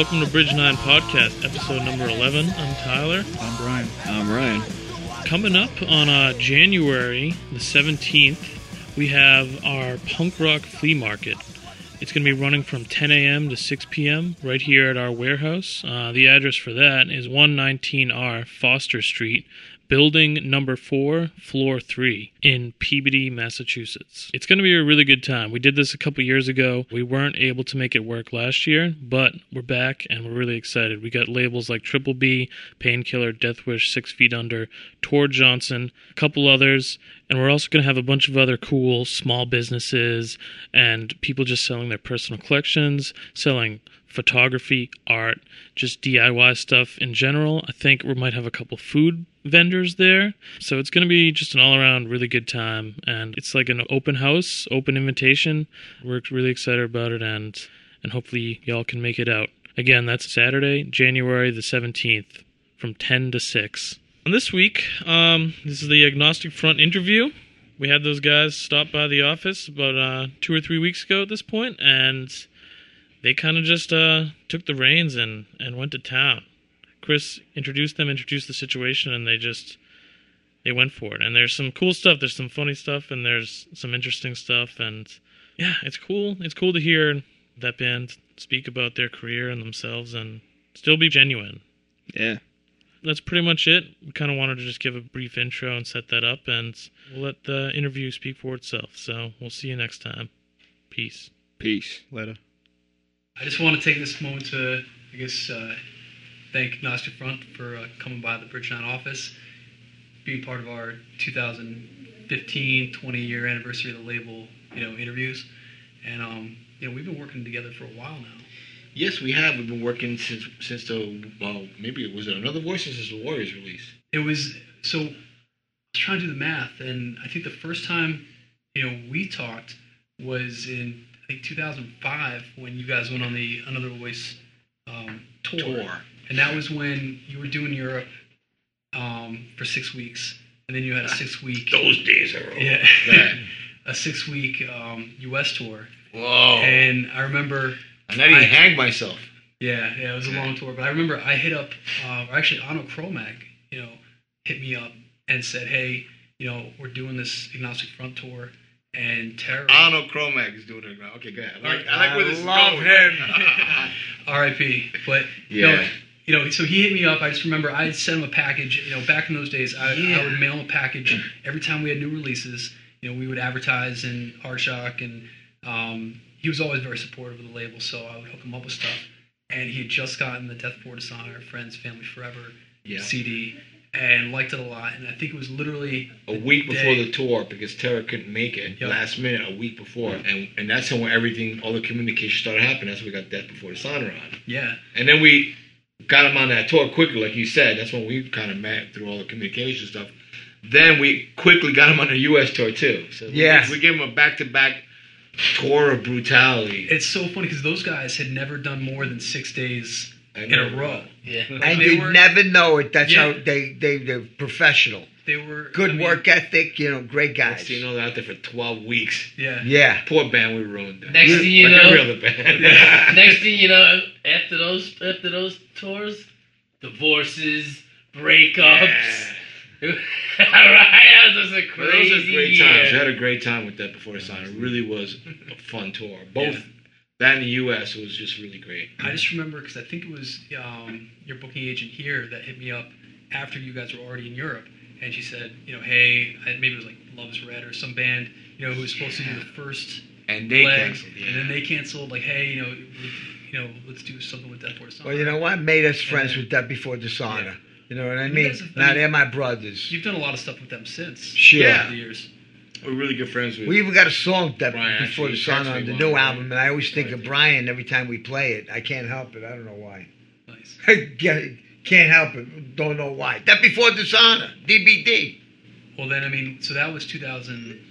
welcome to Bridge 9 Podcast, episode number 11. I'm Tyler. I'm Brian. I'm Ryan. Coming up on uh, January the 17th, we have our punk rock flea market. It's going to be running from 10 a.m. to 6 p.m. right here at our warehouse. Uh, the address for that is 119R Foster Street, building number 4, floor 3 in Peabody, Massachusetts. It's going to be a really good time. We did this a couple years ago. We weren't able to make it work last year, but we're back and we're really excited. We got labels like Triple B, Painkiller, Death Wish, Six Feet Under, Tor Johnson, a couple others, and we're also going to have a bunch of other cool small businesses and people just selling their personal collections, selling photography, art, just DIY stuff in general. I think we might have a couple food vendors there. So it's going to be just an all around really good time. And it's like an open house, open invitation. We're really excited about it and and hopefully y'all can make it out. Again, that's Saturday, January the 17th from 10 to 6. And this week, um, this is the Agnostic Front interview. We had those guys stop by the office about uh, two or three weeks ago at this point, and they kind of just uh, took the reins and, and went to town. Chris introduced them, introduced the situation, and they just they went for it. And there's some cool stuff. There's some funny stuff, and there's some interesting stuff. And yeah, it's cool. It's cool to hear that band speak about their career and themselves, and still be genuine. Yeah. That's pretty much it. We kind of wanted to just give a brief intro and set that up, and we'll let the interview speak for itself. So we'll see you next time. Peace. Peace. Later. I just want to take this moment to, I guess, uh, thank Gnostic Front for uh, coming by the Bridge 9 office, being part of our 2015 20 year anniversary of the label, you know, interviews. And, um, you know, we've been working together for a while now. Yes, we have. We've been working since since the well, maybe it was it another voice since the Warriors release. It was, so I was trying to do the math, and I think the first time, you know, we talked was in, think, 2005 when you guys went on the Another Voice um, tour. Tour. And that was when you were doing Europe um, for six weeks, and then you had a six week Those days are over. yeah, a six week um, U.S. tour. Whoa. And I remember, And I didn't hang myself. yeah, yeah, it was a long tour. But I remember I hit up, uh, or actually, Ano Chromac, you know, hit me up and said, hey, you know, we're doing this Agnostic Front tour, and Terror. Arnold Chromac is doing it now. Okay, good. I like, I like where this is love going. him. R.I.P. But you Yeah. know, you know, so he hit me up. I just remember I sent him a package. You know, back in those days, I, I would mail him a package every time we had new releases. You know, we would advertise in Arshock, and um, he was always very supportive of the label. So I would hook him up with stuff. And he had just gotten the Death Before Dishonor, Friends, Family Forever Yeah. CD, and liked it a lot. And I think it was literally A week before the tour because Terror couldn't make it Yep. last minute, a week before. And and that's when everything, all the communication started happening. That's when we got Death Before Dishonor on. yeah, And then we got him on that tour quickly, like you said. That's when we kind of met through all the communication stuff. Then we quickly got him on a U.S. tour too. So we- Yes. we, gave him a back-to-back tour of brutality. it's so funny because those guys had never done more than six days in a row. Yeah. And you were- never know it. That's Yeah. how they, they, they're professional. They were Good I mean, work ethic, you know, great guys. So you know they're out there for 12 weeks. Yeah. Yeah. Poor band we ruined. Them. Next thing you like know, every other band. next thing you know, after those after those tours, divorces, breakups. right, that was just a But those are great year. times. We had a great time with that before the sign. It really was a fun tour. Both Yeah. That in the U.S. was just really great. I just remember because I think it was um, your booking agent here that hit me up after you guys were already in Europe, and she said, you know, hey, maybe it was like Love's Red or some band, you know, who was supposed to do the first And they leg, canceled. and then they canceled. Like, hey, you know, you know, let's do something with Death Force. Well, you know what? Made us friends Yeah. with Death Before Dishonor. Yeah. You know what I mean? guys have- I now mean- they're my brothers. You've done a lot of stuff with them since. Sure. over the years. We're really good friends with. We even got a song that Brian before the dishonor texted on the new album, and I always think of Brian every time we play it. I can't help it. I don't know why. Nice. Can't- Can't help it. Don't know why. Death Before Dishonor. DBD. Well, then, I mean, so that was 2000.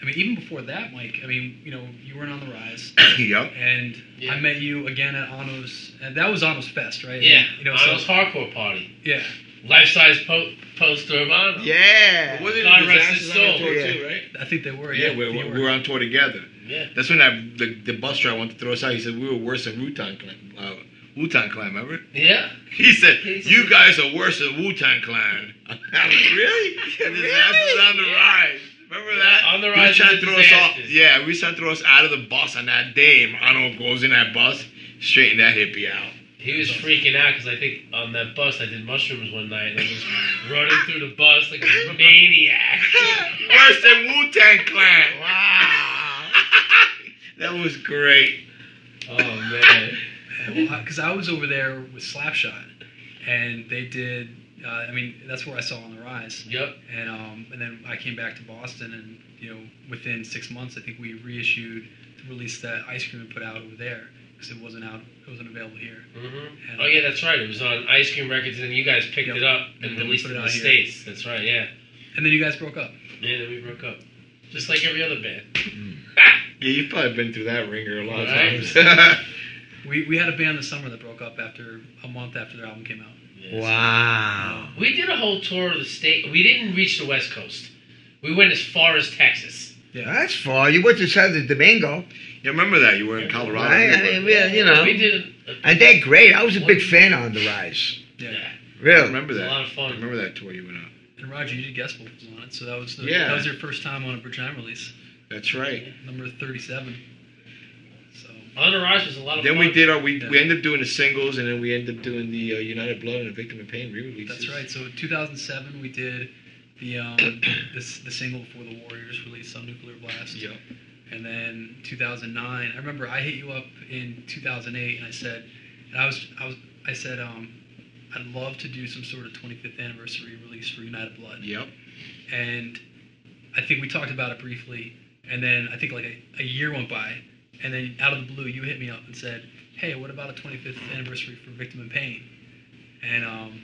I mean, even before that, Mike. I mean, you know, you weren't on the rise. yep. and Yeah. I met you again at Ano's, and that was Ano's Fest, right? Yeah, you know, on so those hardcore party, yeah, life size po- poster of Anna. Yeah. Was it God rest his on our soul. tour Yeah. too, right? I think they were. Yeah, Yeah, we, they we, were. we were on tour together. Yeah. That's when that, the, the bus driver wanted to throw us out. He said we were worse than Wu Tang Clan. Uh, Wu Tang Clan. Remember? Yeah. He said, He "You guys are worse than Wu Tang Clan." I'm like, really? And his ass was on the Yeah. rise. Remember that? On the He was rise trying of to throw us off. Yeah, we was trying to throw us out of the bus on that day. And Arnold goes in that bus, straighten that hippie out. He was freaking out because I think on that bus I did mushrooms one night and I was running through the bus like a maniac. Worse than Wu Tang Clan. Wow. that was great. Oh man. Because I was over there with Slapshot, and they did. Uh, I mean, that's where I saw on the rise. Yep. And um, and then I came back to Boston, and you know, within six months, I think we reissued the release that Ice Cream had put out over there because it wasn't out, it wasn't available here. hmm Oh yeah, that's right. It was on Ice Cream Records and then you guys picked Yep. it up and released it it in the here. states. That's right. Yeah. And then you guys broke up. Yeah. Then we broke up, just like every other band. Yeah, you've probably been through that ringer a lot of Right. times. We, we had a band this summer that broke up after a month after their album came out. Yeah. Wow. We did a whole tour of the state. We didn't reach the West Coast. We went as far as Texas. Yeah, that's far. You went to Santo Domingo. You remember that? You were in Colorado. Right? I mean, yeah, you know. We did. A, And they're great. I was a big fan on The Rise. Yeah. yeah. I Really. remember It was that. a lot of I fun. remember that tour you went on. And Roger, you did guest vocals on it, so that was the, Yeah. that was your first time on a Bridge 9 release, That's right. number 37. So On the Rise was a lot of Then fun. we did our we, Yeah. we ended up doing the singles, and then we ended up doing the uh, United Blood and the Victim of Pain re-releases. that's right. So in 2007 we did the um this the single for the Warriors released on Nuclear Blast. Yep. And then 2009, I remember I hit you up in 2008, and I said, and I was I was I said um I'd love to do some sort of 25th anniversary release for United Blood. Yep. and I think we talked about it briefly, and then I think like a, a year went by, and then out of the blue, you hit me up and said, "Hey, what about a 25th anniversary for Victim in Pain?" And um,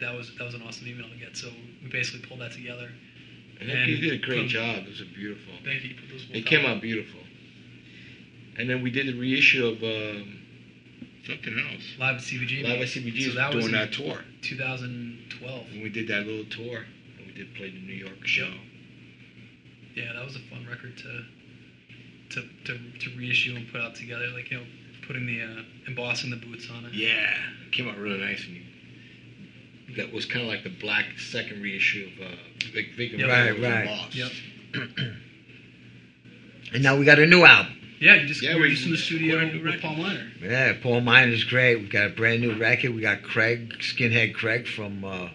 that was that was an awesome email to get. So we basically pulled that together. And, And you did a great from- job. It was a beautiful. Thank you. It came out beautiful. And then we did the reissue of um, something else. live at CBG. Live at CBG So that was that tour. 2012. When we did that little tour, and we did play the New York show. Yeah, that was a fun record to to to, to reissue and put out together. Like you know, putting the uh, embossing the boots on it. Yeah, it came out really nice. And you, that was kind of like the black second reissue of uh, Vic, Vic and Yep. Right, right. Lost. Yep. And now we got a new album. Yeah, you just Yeah, we were we just in the studio with. Paul Miner. Yeah, Paul Miner's great. We got a brand new record. We got Craig, Skinhead Craig from uh,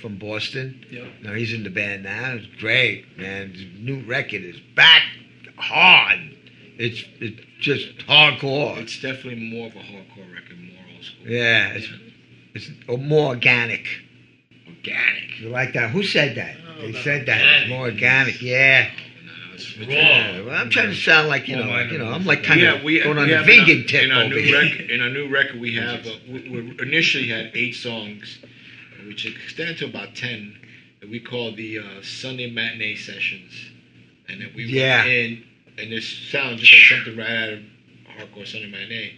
from Boston. Yep. Now he's in the band now. It's great, man. The new record is back hard. It's it's just hardcore. It's definitely more of a hardcore record, more old school. Yeah, it's it's more organic. Organic. You like that? Who said that? Oh, They said that. It's more organic. Yeah. It's, Raw. Yeah, well, I'm trying to sound like you know, like, you know, I'm like kind yeah, of we, going on we the have in our- vegan tip in our over new here. record. In our new record, we have uh, we, we initially had eight songs, which extend to about ten. That we call the uh, Sunday matinee sessions, and then we Yeah. went in, and this sounds just like something right out of hardcore Sunday matinee.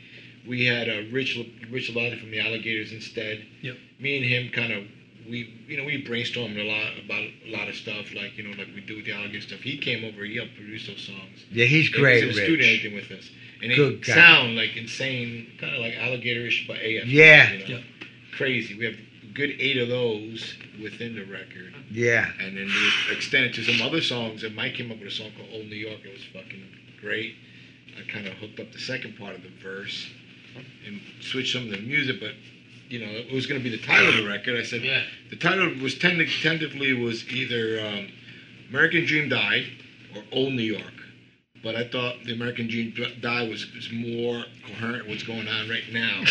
We had uh, Rich Rich Lottie from the Alligators instead. Yep. Me and him kind of we you know we brainstormed a lot about a lot of stuff like you know like we do with the Alligator stuff. He came over, he helped produce those songs. Yeah, he's Yeah, great, He was in the studio Rich. everything with us, and they Good guy. sound like insane, kind of like alligatorish, but AF. Yeah. you know? Yeah. crazy. We have a good eight of those within the record, Yeah. and then we extended to some other songs. And Mike came up with a song called "Old New York." It was fucking great. I kind of hooked up the second part of the verse and switch some of the music, but you know it was going to be the title of the record. I said Yeah. the title was tentatively was either um, American Dream Died or Old New York. But I thought the American Dream D- Died was, was more coherent with what's going on right now with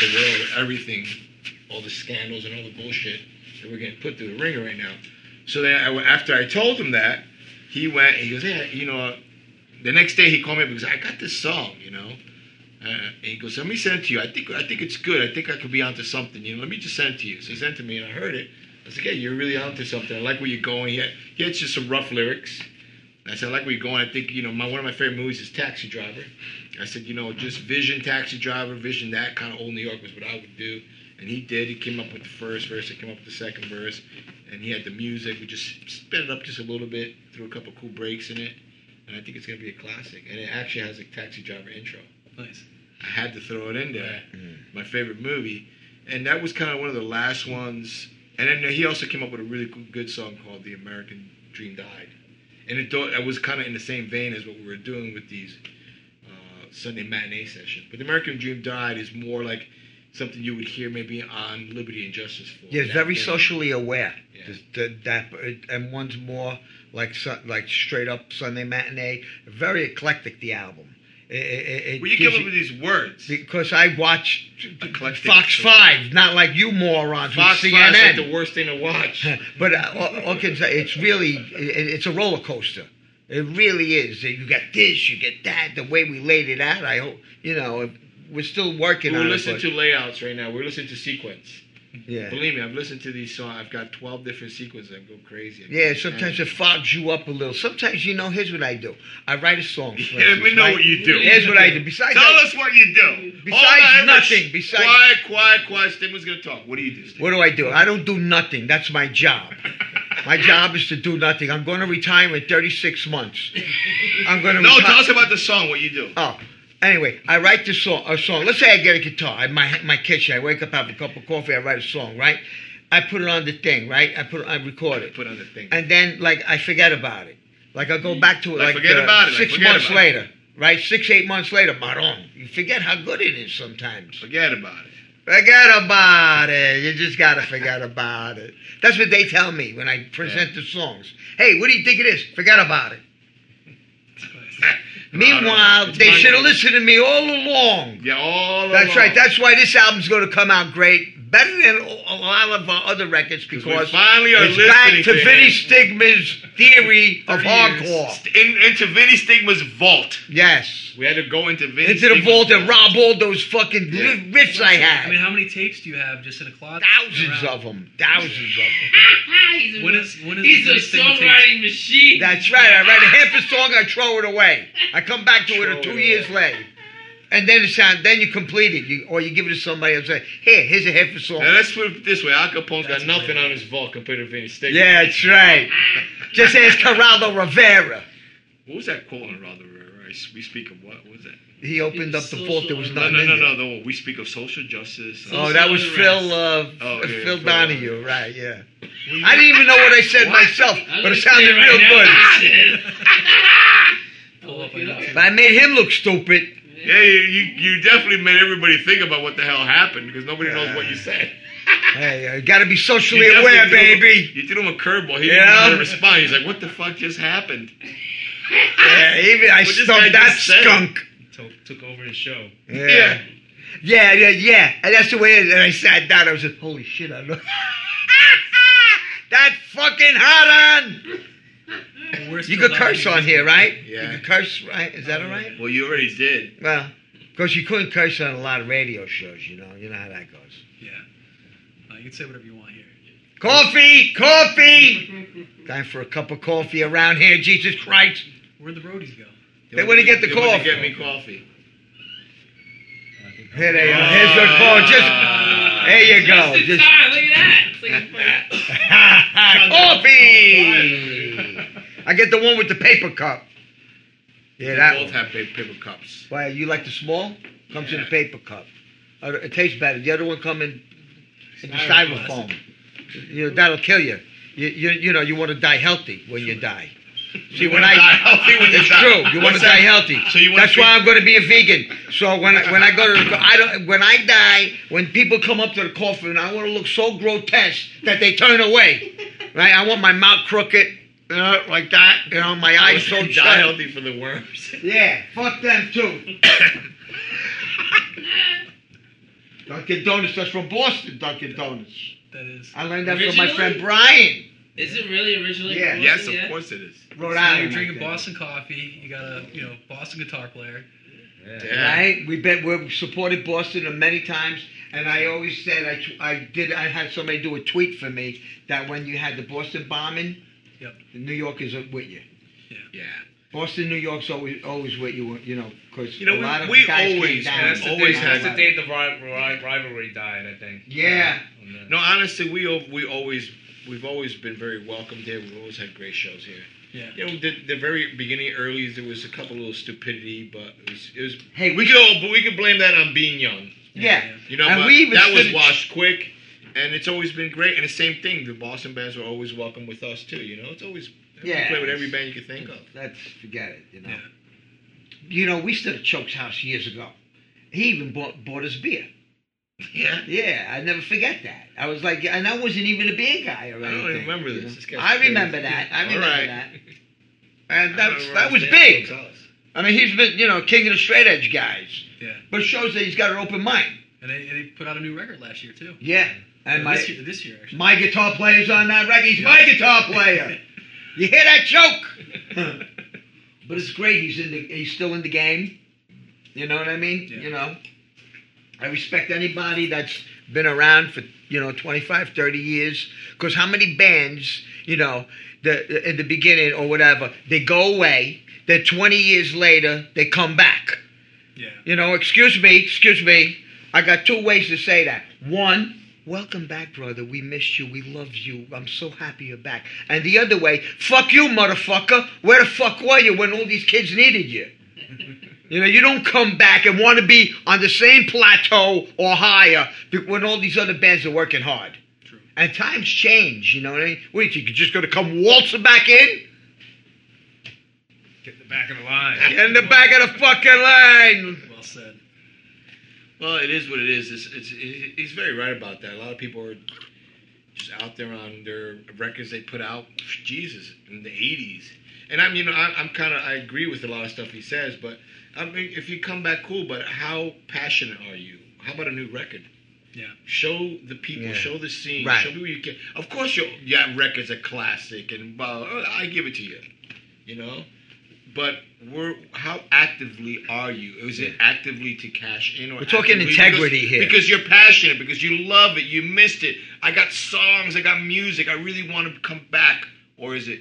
the world, with everything, all the scandals and all the bullshit that we're getting put through the ringer right now. So then I, after I told him that, he went, he goes, yeah, you know, the next day he called me up because I got this song, you know. Uh, and he goes, let me send it to you. I think I think it's good. I think I could be onto something. You know, let me just send it to you. So he sent it to me, and I heard it. I was like, yeah, you're really onto something. I like where you're going. He had, he had just some rough lyrics. And I said, I like where you're going. I think, you know, my, one of my favorite movies is Taxi Driver. I said, you know, just vision Taxi Driver, vision that kind of old New York was what I would do. And he did. He came up with the first verse. I came up with the second verse. And he had the music. We just sped it up just a little bit, threw a couple cool breaks in it. And I think it's going to be a classic. And it actually has a Taxi Driver intro. Nice. I had to throw it in there. Mm. My favorite movie, and that was kind of one of the last ones. And then he also came up with a really good- good song called "The American Dream Died," and it, it was kind of in the same vein as what we were doing with these uh, Sunday matinee sessions. But "The American Dream Died" is more like something you would hear maybe on Liberty and Justice for. Yeah, it's very day. socially aware. Yeah. Just that, that and one's more like like straight up Sunday matinee. Very eclectic. The album. It, it, it Well, you come up with these words. because I watch Eclectic. Fox Five, not like you morons Fox with Five is like the worst thing to watch. but uh, all, all can say it's really it, it's a roller coaster. It really is. You get this, you get that. The way we laid it out, I hope you know. We're still working We're on it. listening but- to layouts right now. We're listening to sequence. Yeah. Believe me, I've listened to these songs. I've got 12 different sequences that go crazy. Yeah, sometimes it fogs you up a little. Sometimes, you know, here's what I do. I write a song. For Yeah, we know right? what you do. Here's what I do. Besides, Tell I- us what you do. Besides nothing, besides- quiet, quiet, quiet. Stigma's gonna talk. What do you do? Stigma? what do I do? I don't do nothing. That's my job. My job is to do nothing. I'm going to retire in 36 months. I'm going to No, retire. tell us about the song. What you do? Oh, anyway, I write the song. A song. Let's say I get a guitar in my my kitchen. I wake up, have a cup of coffee. I write a song. Right. I put it on the thing. Right. I put. I record it. Put on the thing. and then like I forget about it. Like I'll go back to it Like, like, forget uh, about it, six forget months about it. later, right? Six eight months later, Maron. You forget how good it is sometimes. Forget about it. Forget about it. You just gotta forget about it. That's what they tell me when I present the songs. Hey, what do you think it is? Forget about it. Meanwhile, they should have listened to me all along. Yeah, all along. That's along. right. That's why this album's going to come out great, better than a lot of our other records we because finally are it's back to to Vinnie. Stigma's theory of 30 years. hardcore. In, into Vinnie Stigma's vault. Yes. We had to go into Vinnie Into the vault and rob all those fucking Yeah. riffs I had. I mean, how many tapes do you have just in a closet? Thousands around? of them. Thousands of them. he's a, When is- when is he's the a stigma songwriting machine. That's right. I write a half a song, I throw it away. I come back to it it two away. years later. And then it sound, then you complete it, you, or you give it to somebody and say, "Here, here's a half a song." Now let's put it this way: Al Capone's That's got nothing great on his vault compared to Vinnie Stigma. Yeah, that's right. Just ask Geraldo Rivera. What was that quote on Rather We speak of what? What was that? He opened up the vault. There was No, nothing no, in no, there. no, no. We speak of social justice. Oh, that was Phil. Uh, Oh, Phil yeah, Phil Donahue, right? Yeah. Well, I didn't even know what I said What? myself, I but it sounded say real now, good. you did. Pull up Look it on up. YouTube. But I made him look stupid. Yeah, you, you, you definitely made everybody think about what the hell happened because nobody knows what you said. Hey, you got to be socially You aware, definitely him- baby. You threw him a curveball. He Yeah. didn't know how to respond. He's like, "What the fuck just happened?" Yeah, even I What this stumped that just said. skunk. Took, took over his show. Yeah. Yeah. Yeah, yeah, yeah. And that's the way it is. And I sat down. I was like, holy shit, I know. that fucking hot on. Well, where's You Phil could curse on here, right? Yeah. You could curse, right? Is that all right? Well, you already did. Well, because you couldn't curse on a lot of radio shows, you know. You know how that goes. Yeah. Uh, you can say whatever you want here. Coffee! Coffee! Time for a cup of coffee around here, Jesus Christ. Where'd the roadies go? They wouldn't get the They wouldn't coffee. Get me coffee. Here they are. Here's the call. Just, there you go. Just in Just, time. Look at that. It's like a coffee! I get the one with the paper cup. Yeah, They that both one. have paper, paper cups. Why, you like the small? Comes in a paper cup. Uh, It tastes better. The other one come in, in the Styrofoam. styrofoam. You know, that'll kill you. You, you. you know, you want to die healthy when you die. See, when I, die healthy it's true. You want to die healthy. So you wanna That's why I'm going to be a vegan. So when I, when I go to, I don't, when I die, when people come up to the coffin, I want to look so grotesque that they turn away. Right? I want my mouth crooked, you know, like that. You know, my eyes so die shut. healthy for the worms. Yeah, fuck them too. Dunkin' Donuts, that's from Boston, Dunkin' Donuts. That is. I learned that from my friend Brian, Is it really originally? Yeah. from yes, of yeah? course it is. Rhode So Island. you're drinking think. Boston coffee. You got a you know Boston guitar player. Yeah. Right? We've been we've supported Boston many times, and I always said I I did I had somebody do a tweet for me that when you had the Boston bombing, Yep. New York is with you. Yeah. Boston, New York's always always with you, you know, because You know, a we- lot of we guys always- came down. And that's the, Always day, that's the day the ri- ri- rivalry died, I think. Yeah. And then- No, honestly, we we always we've always been very welcomed here. We've always had great shows here. Yeah. You know, the, the very beginning, early, there was a couple little stupidity, but it was, it was Hey, we could all, but we could blame that on being young. Yeah. You know, And but we even that was washed quick, and it's always been great. And the same thing, the Boston bands were always welcome with us too. You know, it's always Yeah. we play with every band you could think of. Let's forget it. You know. Yeah. You know, we stood at Choke's house years ago. He even bought bought us beer. Yeah. Yeah, I never forget that. I was like, and I wasn't even a beer guy or I anything. don't remember this. This I remember crazy. that. I remember right. that. And I that, that was big. at Joe's house. I mean, he's been, you know, king of the straight edge guys. Yeah. But shows that he's got an open mind. And they, and they put out a new record last year too. Yeah. And my this year, this year actually. my guitar player's on that record. He's my guitar player. You hear that joke? but it's great. He's in the. He's still in the game. You know what I mean? Yeah. You know. I respect anybody that's been around for you know 25, 30 years. Because how many bands, you know, the in the beginning or whatever, they go away. Then 20 years later, they come back. Yeah. You know, excuse me, excuse me. I got two ways to say that. One, welcome back, brother. We missed you. We love you. I'm so happy you're back. And the other way, fuck you, motherfucker. Where the fuck were you when all these kids needed you? You know, you don't come back and want to be on the same plateau or higher when all these other bands are working hard. True. And times change, you know what I mean? Wait, you just gonna come waltzing back in? Get in the back of the line. Get in the back of the fucking line. Well said. Well, it is what it is. It's, it's, it, he's very right about that. A lot of people are just out there on their records they put out. Jesus, in the '80s, and I'm, you know, I, I'm kind of, I agree with a lot of stuff he says, but I mean, if you come back, cool. But how passionate are you? How about a new record? Yeah. Show the people, Yeah. show the scene, Right. show people you can. Of course, your yeah, records are classic, and blah, blah, blah, I give it to you, you know. But we're how actively are you? Is it actively to cash in, or We're talking integrity because, here. Because you're passionate, because you love it, you missed it. I got songs, I got music. I really want to come back, or is it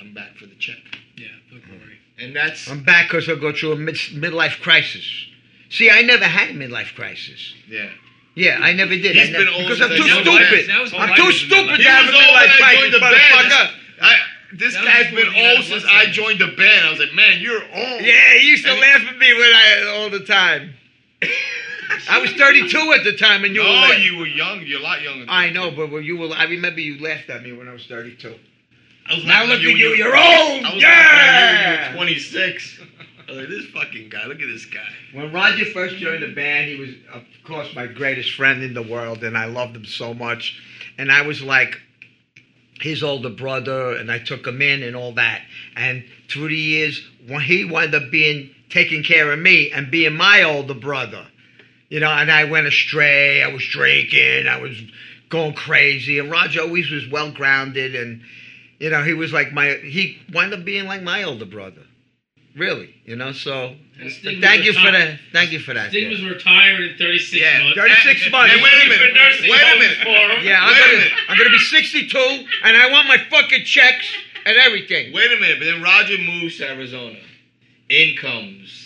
I'm back for the check? Yeah. For the glory. And that's I'm back because I go through a mid- midlife crisis. See, I never had a midlife crisis. yeah. Yeah, I never did. He's I never, been old because I'm since too I joined the stupid. band. That was I'm too life. stupid He to have was a old when midlife I crisis, the band. motherfucker. I, this That was guy's before been he had old a since I cell. joined the band. I was like, man, you're old. Yeah, he used to And- laugh at me when I all the time. I was 32 at the time, and you no, were. like- you were young. You're a lot younger. Than I know, but when you were, I remember you laughed at me when I was 32. I was Now laughing look at when you, were- you're old. I was Yeah. laughing at you you were 26. I was like, this fucking guy. Look at this guy. When Roger first joined the band, he was, of course, my greatest friend in the world, and I loved him so much. And I was like his older brother, and I took him in and all that. And through the years, when he wound up being taking care of me and being my older brother, you know, and I went astray. I was drinking. I was going crazy. And Roger always was well grounded, and you know, he was like my. He wound up being like my older brother. Really, you know. So thank you for that. Thank you for that. Sting was retired in 36 Yeah, months. 36 months. Hey, wait a minute. Wait a minute. Yeah, I'm gonna minute. I'm gonna be 62, and I want my fucking checks and everything. Wait a minute. But then Roger moves to Arizona. In comes.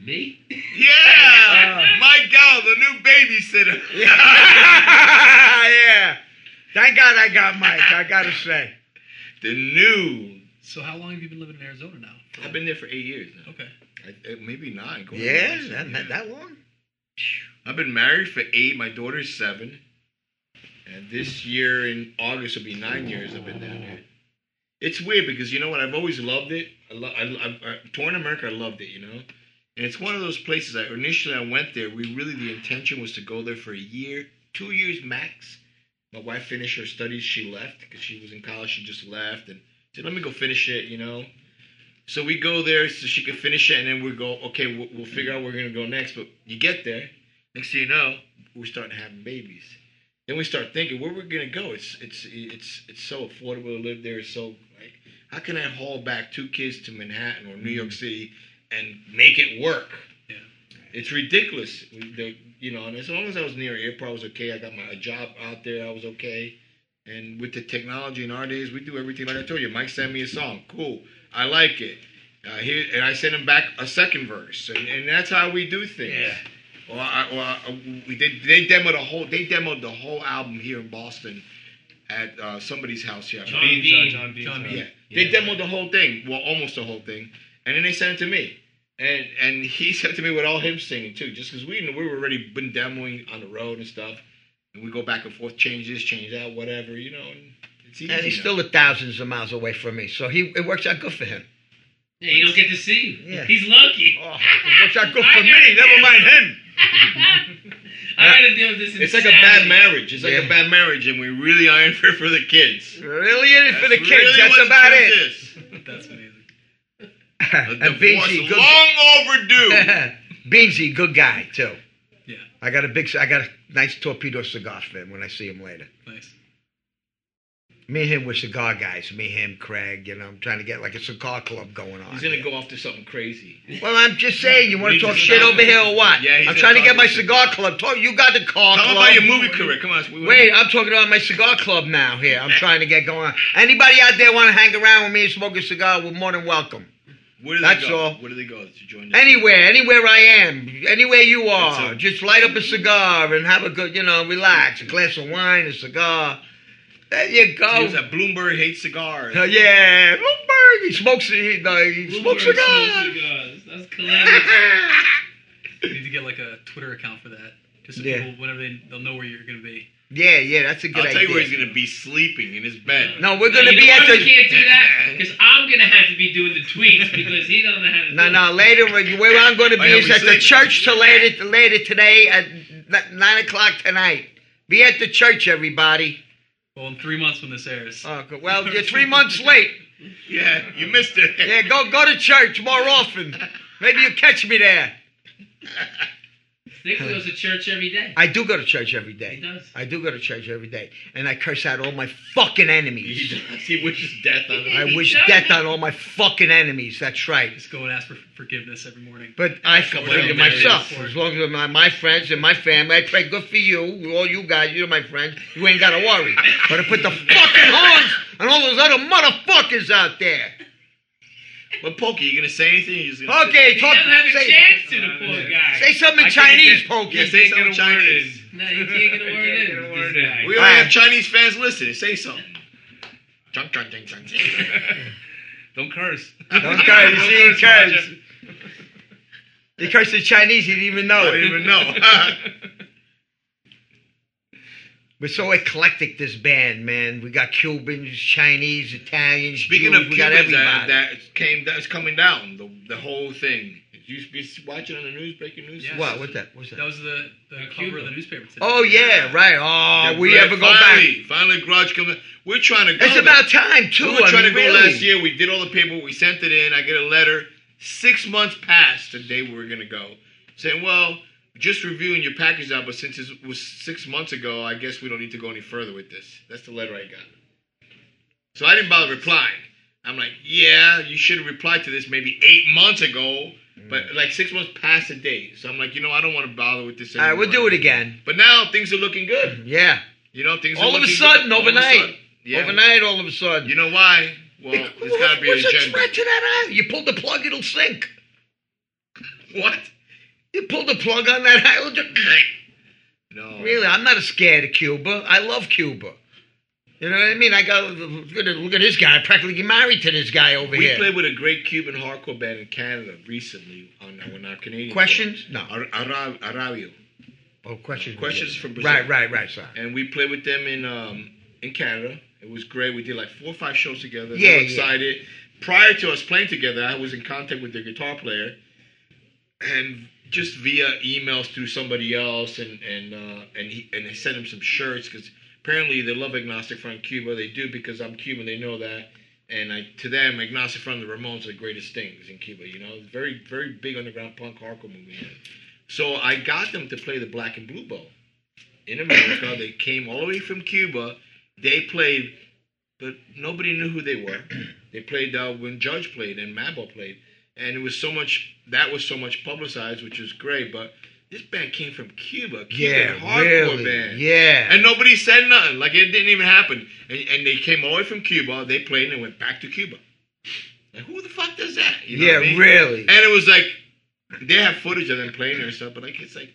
Me? Yeah, Mike Gal, the new babysitter. yeah. Thank God I got Mike. I gotta say. The new. So how long have you been living in Arizona now? I've been there for eight years now. Okay. I, uh, maybe nine. going Yeah, that, yeah. that, that long. I've been married for eight. My daughter's seven. And this year in August will be nine years I've been down there. It's weird because you know what? I've always loved it. I, lo- I, I, I touring America. I loved it. You know, and it's one of those places. I initially I went there. We really the intention was to go there for a year, two years max. My wife finished her studies. She left because she was in college. She just left and said, "Let me go finish it." You know. So we go there so she could finish it, and then we go. Okay, we'll, we'll figure out where we're gonna go next. But you get there, next thing you know, we're starting having babies. Then we start thinking where we're gonna go. It's it's it's it's so affordable to live there. It's so like how can I haul back two kids to Manhattan or New York mm. City and make it work? Yeah. It's ridiculous. The- you know, and as long as I was near an airport, I was okay. I got my a job out there. I was okay. And with the technology in our days, we do everything like I told you. Mike sent me a song. Cool. I like it. Uh, here, and I sent him back a second verse, and, and that's how we do things. Yeah. Well, I, well I, we did. They demoed the whole. They demoed the whole album here in Boston at uh, somebody's house here. John Beans, Bean. John Beans, John uh, Bean. Yeah, they demoed the whole thing. Well, almost the whole thing, and then they sent it to me. And and he said to me with all him singing too, just because we we were already been demoing on the road and stuff, and we go back and forth, change this, change that, whatever, you know. And it's easy. And he's now. still at thousands of miles away from me, so he it works out good for him. Yeah, you don't get to see him. Yeah. He's lucky. Oh, it works out good for me. Never mind him. I gotta deal with this. It's like a bad marriage. It's like Yeah. a bad marriage, and we really aren't for for the kids. Really in it for the kids. really That's about truth it. is. That's amazing. A and divorce Beansy, good. long overdue. Beansy, good guy too. Yeah, I got a big, I got a nice torpedo cigar for him when I see him later. nice. Me and him were cigar guys. Me, him, Craig. You know, I'm trying to get like a cigar club going on. He's gonna here. go off to something crazy. Well, I'm just saying. You want to talk shit over here or what? Yeah, I'm trying to get my shit. cigar club. Talk. You got the car Tell club. about your movie career. Come on. we- Wait, I'm talking about my cigar club now. Here, I'm trying to get going. on. Anybody out there want to hang around with me and smoke a cigar? We're more than welcome. Where do That's they go? all. Where do they go to join? the- Anywhere, anywhere I am, anywhere you are, it. just light up a cigar and have a good, you know, relax. A glass of wine, a cigar. There you He go. was at Bloomberg hates cigars. Uh, yeah, Bloomberg. He smokes. He, uh, he smokes cigars. smokes cigars. That's calamity. You need to get like a Twitter account for that, just so Yeah. people, whenever they, they'll know where you're gonna be. Yeah, yeah, that's a good I'll idea. tell you where he's gonna be sleeping in his bed. No, we're gonna you be know at why the. we can't do that because I'm gonna have to be doing the tweets because he doesn't know how to. No, do no. it. Later, where I'm going to be is we at the church till later, later today at nine o'clock tonight. Be at the church, everybody. Well, in three months when this airs. Oh, well, you're three months late. Yeah, you missed it. Yeah, go go to church more often. Maybe you catch me there. Nick goes to church every day. I do go to church every day. He does. I do go to church every day, and I curse out all my fucking He enemies. does. He wishes death on him. I wish does. death on all my fucking enemies. That's right. Just go and ask for forgiveness every morning. But I Come forgive on, myself. man. As long as my, my friends and my family, I pray good for you, all you guys, you're my friends. You ain't got to worry. But I put the fucking horns on all those other motherfuckers out there. But Pokey, you gonna say anything? You're just gonna Okay, He talk. doesn't have a Say, chance to the poor guy. say something in I can't Chinese, get- Pokey. Yeah, say Can't something get a word Chinese. No, you can't get a word Can't get in. a with word this in. guy. We don't Ah. have Chinese fans listening. Say something. Chunk, chunk, chunk, chunk, chunk. Don't curse. Don't curse. You see, he cursed. He cursed in Chinese. He didn't even I know didn't even know. We're so eclectic, this band, man. We got Cubans, Chinese, Italians, Speaking Jews. of we got Cubans, everybody. that, that came that's coming down. The the whole thing. You be watching on the news, breaking news. Yeah. what? What's that? What's that? That was the, the cover Cuba. of the newspaper today. Oh yeah, right. Oh, Yeah, we ever go back? finally, Finally, grudge coming. We're trying to go. It's about time too. We were I trying mean, to go really. last year. We did all the paperwork. We sent it in. I get a letter. Six months past the day we were going to go, saying, "Well, just reviewing your package out, but since it was six months ago, I guess we don't need to go any further with this." That's the letter I got. So I didn't bother replying. I'm like, "Yeah, you should have replied to this maybe eight months ago." Mm. But like six months past the date, so I'm like, you know, I don't want to bother with this All anymore. right, we'll do it again. But now things are looking good. Yeah. You know, things are All of a looking sudden, good. All of a overnight. sudden. Yeah. Overnight, all of a sudden. You know why? Well, there's got to be an what's the threat to that? Island? You pull the plug, it'll sink. What? You pull the plug on that island. No. Really, I'm not scared of Cuba. I love Cuba. You know what I mean? I got look at look at this guy. I'm practically married to this guy over We here. We played with a great Cuban hardcore band in Canada recently on, on our Canadian. Questions? No. tour. Ar- Ara- Arrabio. Oh, questions. Questions from Brazil. Right, right, right. Sorry. And we played with them in um, in Canada. It was great. We did like four or five shows together. They Yeah, were yeah. excited. Prior to us playing together, I was in contact with the guitar player, and just via emails through somebody else, and and uh, and he and they sent him some shirts because apparently they love Agnostic Front Cuba. They do because I'm Cuban. They know that. And I, to them, Agnostic Front and the Ramones are the greatest things in Cuba. You know, very, very big underground punk hardcore movement. So I got them to play the Black and Blue Bowl in America. they came all the way from Cuba. They played, but nobody knew who they were. They played uh, when Judge played and Madball played, and it was so much. That was so much publicized, which was great. But this band came from Cuba, Cuban Yeah, hardcore really. band. Yeah. And nobody said nothing. Like it didn't even happen. And, and they came all the way from Cuba. They played and went back to Cuba. Like who the fuck does that? You know yeah, I mean? really. And it was like they have footage of them playing and stuff, but like it's like,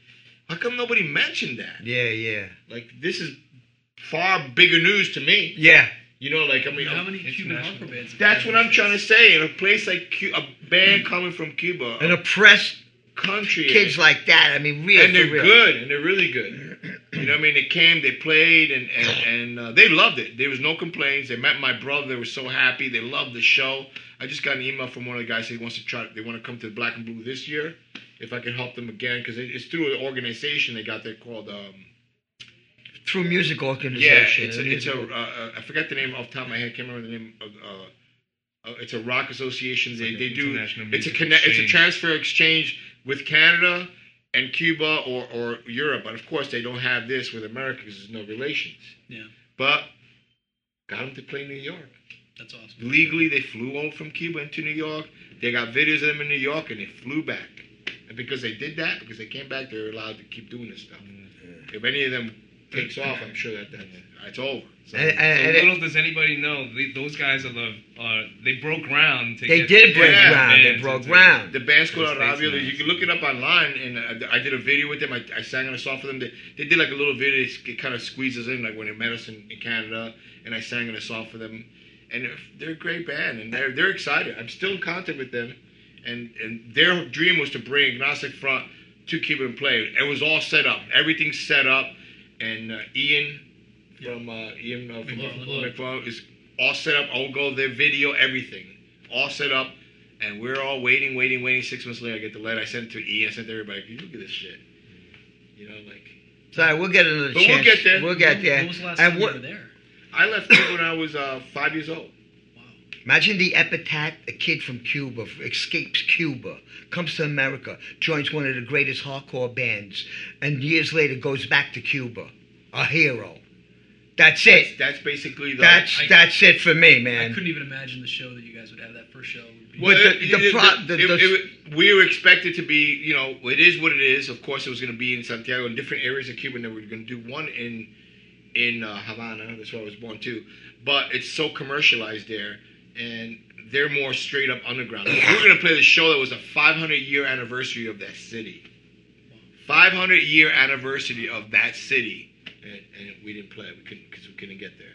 how come nobody mentioned that? Yeah, yeah. Like this is far bigger news to me. Yeah. You know, like I mean, How many Cuban International. hardcore bands? that's what I'm trying to say. In a place like Cu- a band coming from Cuba, an oppressed country, kids like that. I mean, real. and they're real. good, and they're really good. You know what I mean? They came, they played, and and and uh, they loved it. There was no complaints. They met my brother. They were so happy. They loved the show. I just got an email from one of the guys. He wants to try. They want to come to the Black and Blue this year. If I can help them again, because it's through an organization they got there called. Um, Through music yeah, organization. it's a, it's a musical- uh, uh, I forget the name off the top of my head. I Can't remember the name of. Uh, uh, it's a rock association. They, like they do. It's a music connect. It's a transfer exchange with Canada and Cuba or, or Europe. But of course, they don't have this with America because there's no relations. Yeah. But got them to play New York That's awesome. legally. They flew over from Cuba into New York. They got videos of them in New York, and they flew back. And because they did that, because they came back, they're allowed to keep doing this stuff. If any of them takes off, I'm sure that that's, it's over. So, And- and- so and it- little does anybody know, they, those guys are the uh, they broke ground. To They get did break Yeah. ground. They broke ground. The band's called The States Arabia. now. You can look it up online, and I, I did a video with them. I, I sang on a song for them. They, they did like a little video. It kind of squeezes in, like when they met us in, in Canada, and I sang in a song for them. And they're, they're a great band, and they're they're excited. I'm still in contact with them, and and their dream was to bring Agnostic Front to Cuba and play. It was all set up. Everything's set up, and uh, Ian from uh, Ian uh, from McFarlane. McFarlane is all set up. I'll go their video, everything, all set up. And we're all waiting, waiting, waiting. Six months later, I get the letter. I sent it to E. I sent it to everybody. You look at this shit. You know, like Sorry, we'll get another But we'll get there. We'll get When- there. When was the last And time what- you were there? I left when I was uh, five years old. Imagine the epitaph: a kid from Cuba escapes Cuba, comes to America, joins one of the greatest hardcore bands, and years later goes back to Cuba, a hero. That's it. That's basically the. That's I- that's it for me, man. I couldn't even imagine the show that you guys would have. That first show. Would be, Well, the- the the- it- the- it- we were expected to be, you know, it is what it is. Of course, it was going to be in Santiago in different areas of Cuba, and then we were going to do one in in uh, Havana. That's where I was born too. But it's so commercialized there, and they're more straight up underground. We're going to play the show that was a 500 year anniversary of that city. 500 year anniversary of that city, and, and we didn't play. it because we couldn't get there.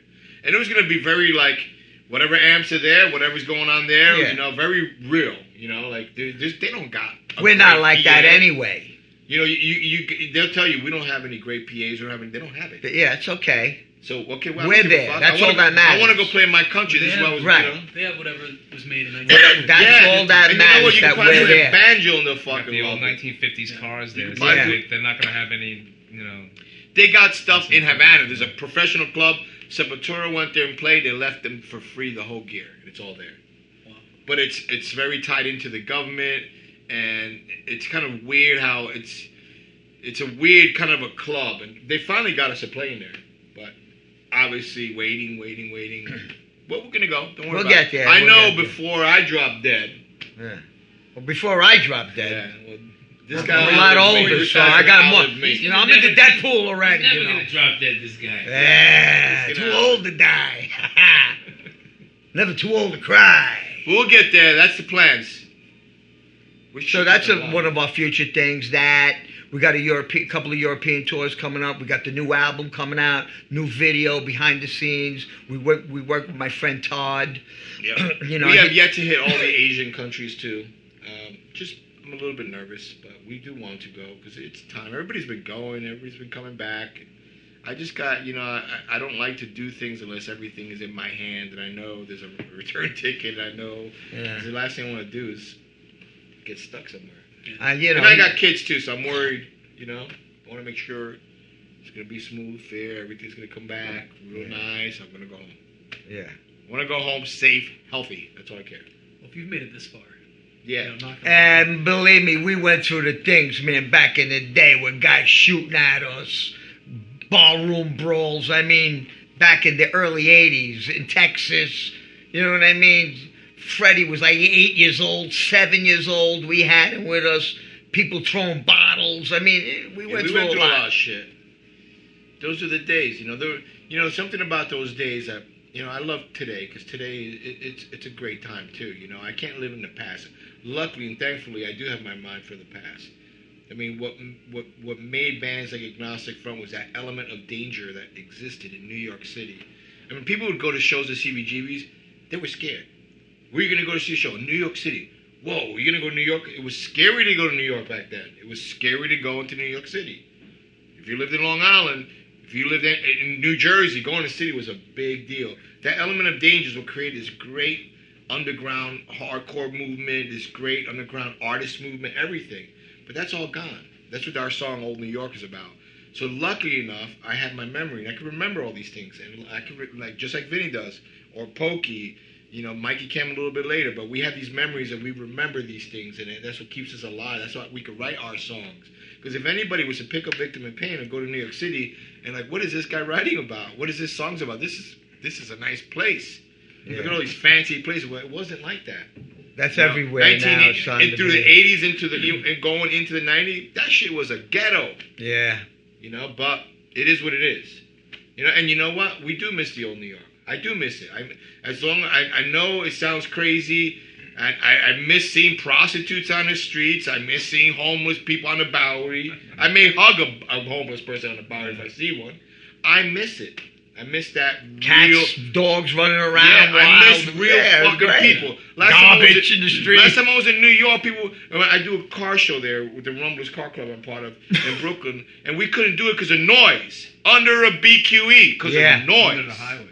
And it was going to be very like whatever amps are there, whatever's going on there, Yeah. you know, very real. You know, like they don't got. We're not like that anyway. You know, you, you you they'll tell you we don't have any great PAs. We have any. They don't have it. Yeah, it's okay. So okay, well, We're don't give there. fuck. That's I wanna, all that matters. I want to go play in my country. They This is have- what I was, Right. you know. they have whatever was made in. That's Yeah, all that and You know what? You can probably we're put a there. banjo in the fucking the old lobby. 1950s cars there. So Yeah. they, they're not gonna have any, you know. They got stuff in Havana. There's a professional club. Sepultura went there and played. They left them for free the whole gear. It's all there. Wow. But it's it's very tied into the government, and it's kind of weird how it's it's a weird kind of a club. And they finally got us a play in there, but obviously waiting, waiting, waiting. But we're gonna go. Don't worry We'll get it. there, I we'll know get there. before I drop dead. Yeah. Well, before I drop Yeah. dead, Well, this I'm guy a lot older, so I got more. You know, I'm into Deadpool already. Never You know. gonna drop dead, this guy. Yeah, He's too old to die. Never too old to cry. We'll get there. That's the plans. We So that's a, one of our future things. That we got a European, couple of European tours coming up. We got the new album coming out, new video behind the scenes. We work, we work with my friend Todd. Yeah. You know, we have yet to hit all the Asian countries too. Um, just I'm a little bit nervous, but we do want to go because it's time. Everybody's been going. Everybody's been coming back. I just got you know I, I don't like to do things unless everything is in my hand and I know there's a return ticket. I know 'cause the last thing I want to do is get stuck somewhere. Uh, you know, and I got kids too, so I'm worried. You know, I want to make sure it's gonna be smooth, fair. Everything's gonna come back real nice. I'm gonna go home. yeah. I want to go home safe, healthy. That's all I care. Well, if you've made it this far, Yeah. you know, knock on And believe me, we went through the things, man, back in the day with guys shooting at us, ballroom brawls. I mean, back in the early 80s in Texas. You know what I mean? Freddie was like eight years old, seven years old. We had him with us. People throwing bottles. I mean, eh, we Yeah, went we through, went through a a lot. lot of shit. Those are the days, you know. There, you know, something about those days that you know I love today because today it, it's it's a great time too. You know, I can't live in the past. Luckily and thankfully, I do have my mind for the past. I mean, what what what made bands like Agnostic Front was that element of danger that existed in New York City. I mean, people would go to shows at CBGBs, they were scared. Are you gonna go to see a show? New York City. Whoa, you're gonna go to New York? It was scary to go to New York back then. It was scary to go into New York City. If you lived in Long Island, if you lived in, in New Jersey, going to the city was a big deal. That element of danger is what created this great underground hardcore movement, this great underground artist movement, everything. But that's all gone. That's what our song "Old New York" is about. So luckily enough, I had my memory and I could remember all these things, and I could like just like Vinnie does, or Pokey. You know, Mikey came a little bit later, but we have these memories and we remember these things, and that's what keeps us alive. That's why we could write our songs. Because if anybody was to pick up Victim in Pain and go to New York City and like, what is this guy writing about? What is this song's about? This is this is a nice place. Look at all these fancy places. Well, it wasn't like that. That's You know, everywhere 19 now, son. And through the 80s into the and going into the 90s, that shit was a ghetto. Yeah. You know, but it is what it is. You know, and you know what? We do miss the old New York. I do miss it. I, as long I, I know it sounds crazy. I, I, I miss seeing prostitutes on the streets. I miss seeing homeless people on the Bowery. I may hug a, a homeless person on the Bowery if I see one. I miss it. I miss that Cats, real. dogs running Yeah, around. I miss wild. real Yeah, fucking great. people. Last time I was in the street. Last time I was in New York, people. I do a car show there with the Rumblers Car Club I'm part of in Brooklyn, and we couldn't do it because of noise under a BQE because Yeah. of noise. Under the highway.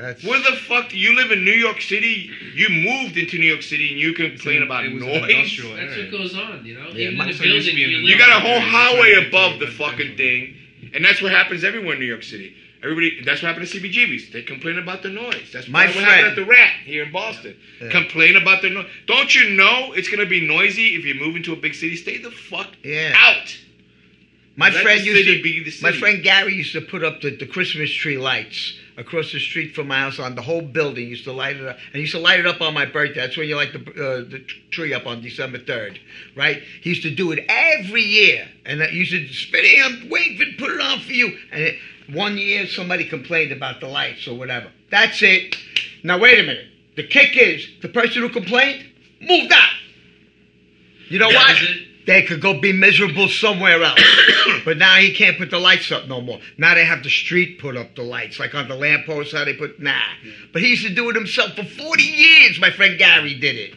Yeah. Yeah, that's, Where the fuck do you live in New York City? You moved into New York City and you complain about It noise. That's area. what goes on, you know. Yeah, Even my in the son used to building, you, You got a whole highway above the fucking thing, and that's what happens everywhere in New York City. Everybody, that's what happened to CBGBs. They complain about the noise. That's My what friend- happened at the Rat here in Boston. Yeah. Complain about the noise. Don't you know it's gonna be noisy if you move into a big city? Stay the fuck Yeah. out. my Let friend the used city to. be the My friend Gary used to put up the, the Christmas tree lights across the street from my house on the whole building. Used to light it up, and he used to light it up on my birthday. That's when you light the uh, the tree up on December third, right? He used to do it every year, and that used to spit it. I'm waiting, put it on for you. And it, one year somebody complained about the lights or whatever. That's it. Now wait a minute. The kick is the person who complained moved out. You know That what? They could go be miserable somewhere else. but now he can't put the lights up no more. Now they have the street put up the lights, like on the lamppost, how they put, nah. But he used to do it himself for 40 years. My friend Gary did it.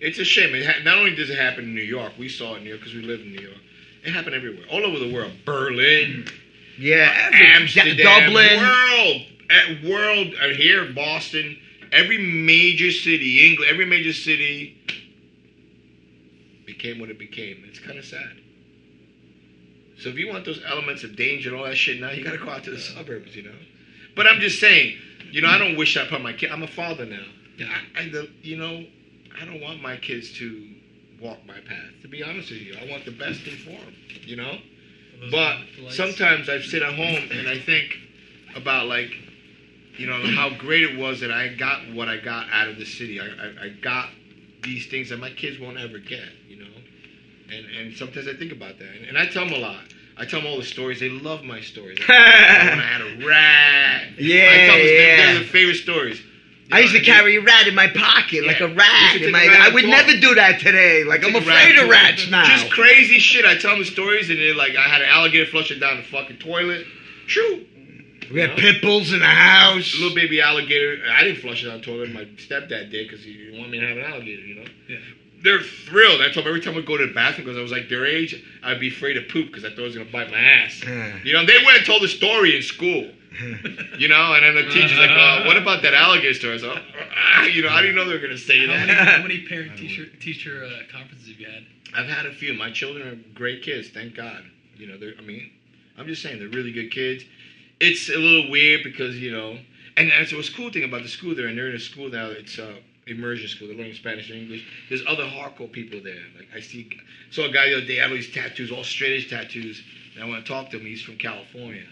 It's a shame. It ha- not only does it happen in New York, we saw it in New York because we live in New York. It happened everywhere, all over the world. Berlin, mm. Yeah, uh, every- Amsterdam, Dublin. world, at world, uh, here, Boston, every major city, England, every major city became what it became. It's kind of sad. So if you want those elements of danger and all that shit now, you got to go out to the suburbs, you know. But I'm just saying, you know, I don't wish that upon my kid. I'm a father now. I, I, the, you know, I don't want my kids to walk my path. To be honest with you, I want the best thing for them. You know. But sometimes I sit at home and I think about like, you know, how great it was that I got what I got out of the city. I, I, I got these things that my kids won't ever get. And and sometimes I think about that, and, and I tell them a lot. I tell them all the stories. They love my stories. when I had a rat. Yeah, I tell them yeah. they're, the favorite stories. You I used to carry a rat in my pocket, like a rat. In my, rat I would never do that today. Like, I'm afraid of rats now. Just crazy shit. I tell them the stories, and they're like, I had an alligator flushing down the fucking toilet. True. we had know? pit bulls in the house. A Little baby alligator. I didn't flush it down the toilet. My stepdad did because he didn't want me to have an alligator. You know. Yeah. They're thrilled. I told them every time we go to the bathroom because I was like their age, I'd be afraid to poop because I thought it was gonna bite my ass. You know, they went and told the story in school. You know, and then the teacher's like, uh, "What about that alligator story?" I was like, "Ah," "You know, I didn't know they were gonna say How that." many, how many parent teacher teacher uh, conferences have you had? I've had a few. My children are great kids, thank God. You know, they're. I mean, I'm just saying they're really good kids. It's a little weird because you know, and that's what's cool thing about the school there, and they're in a school now. It's uh, immersion school. They're learning Spanish and English. There's other hardcore people there. Like I see, saw a guy the other day had all these tattoos, all straight edge tattoos, and I want to talk to him. He's from California,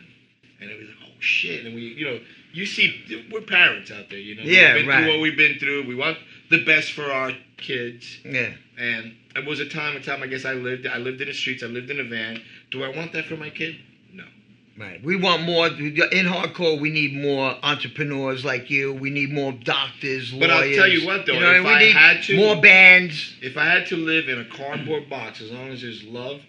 and it was like, oh shit. And we, you know, you see, we're parents out there. You know, Yeah, we've been right. through what we've been through. We want the best for our kids. Yeah. And it was a time, a time I guess I lived. I lived in the streets. I lived in a van. Do I want that for my kid? Right. We want more in hardcore. We need more entrepreneurs like you. We need more doctors, lawyers. But I'll tell you what, though, You know, if I had to- more bands. If I had to live in a cardboard box, as long as there's love,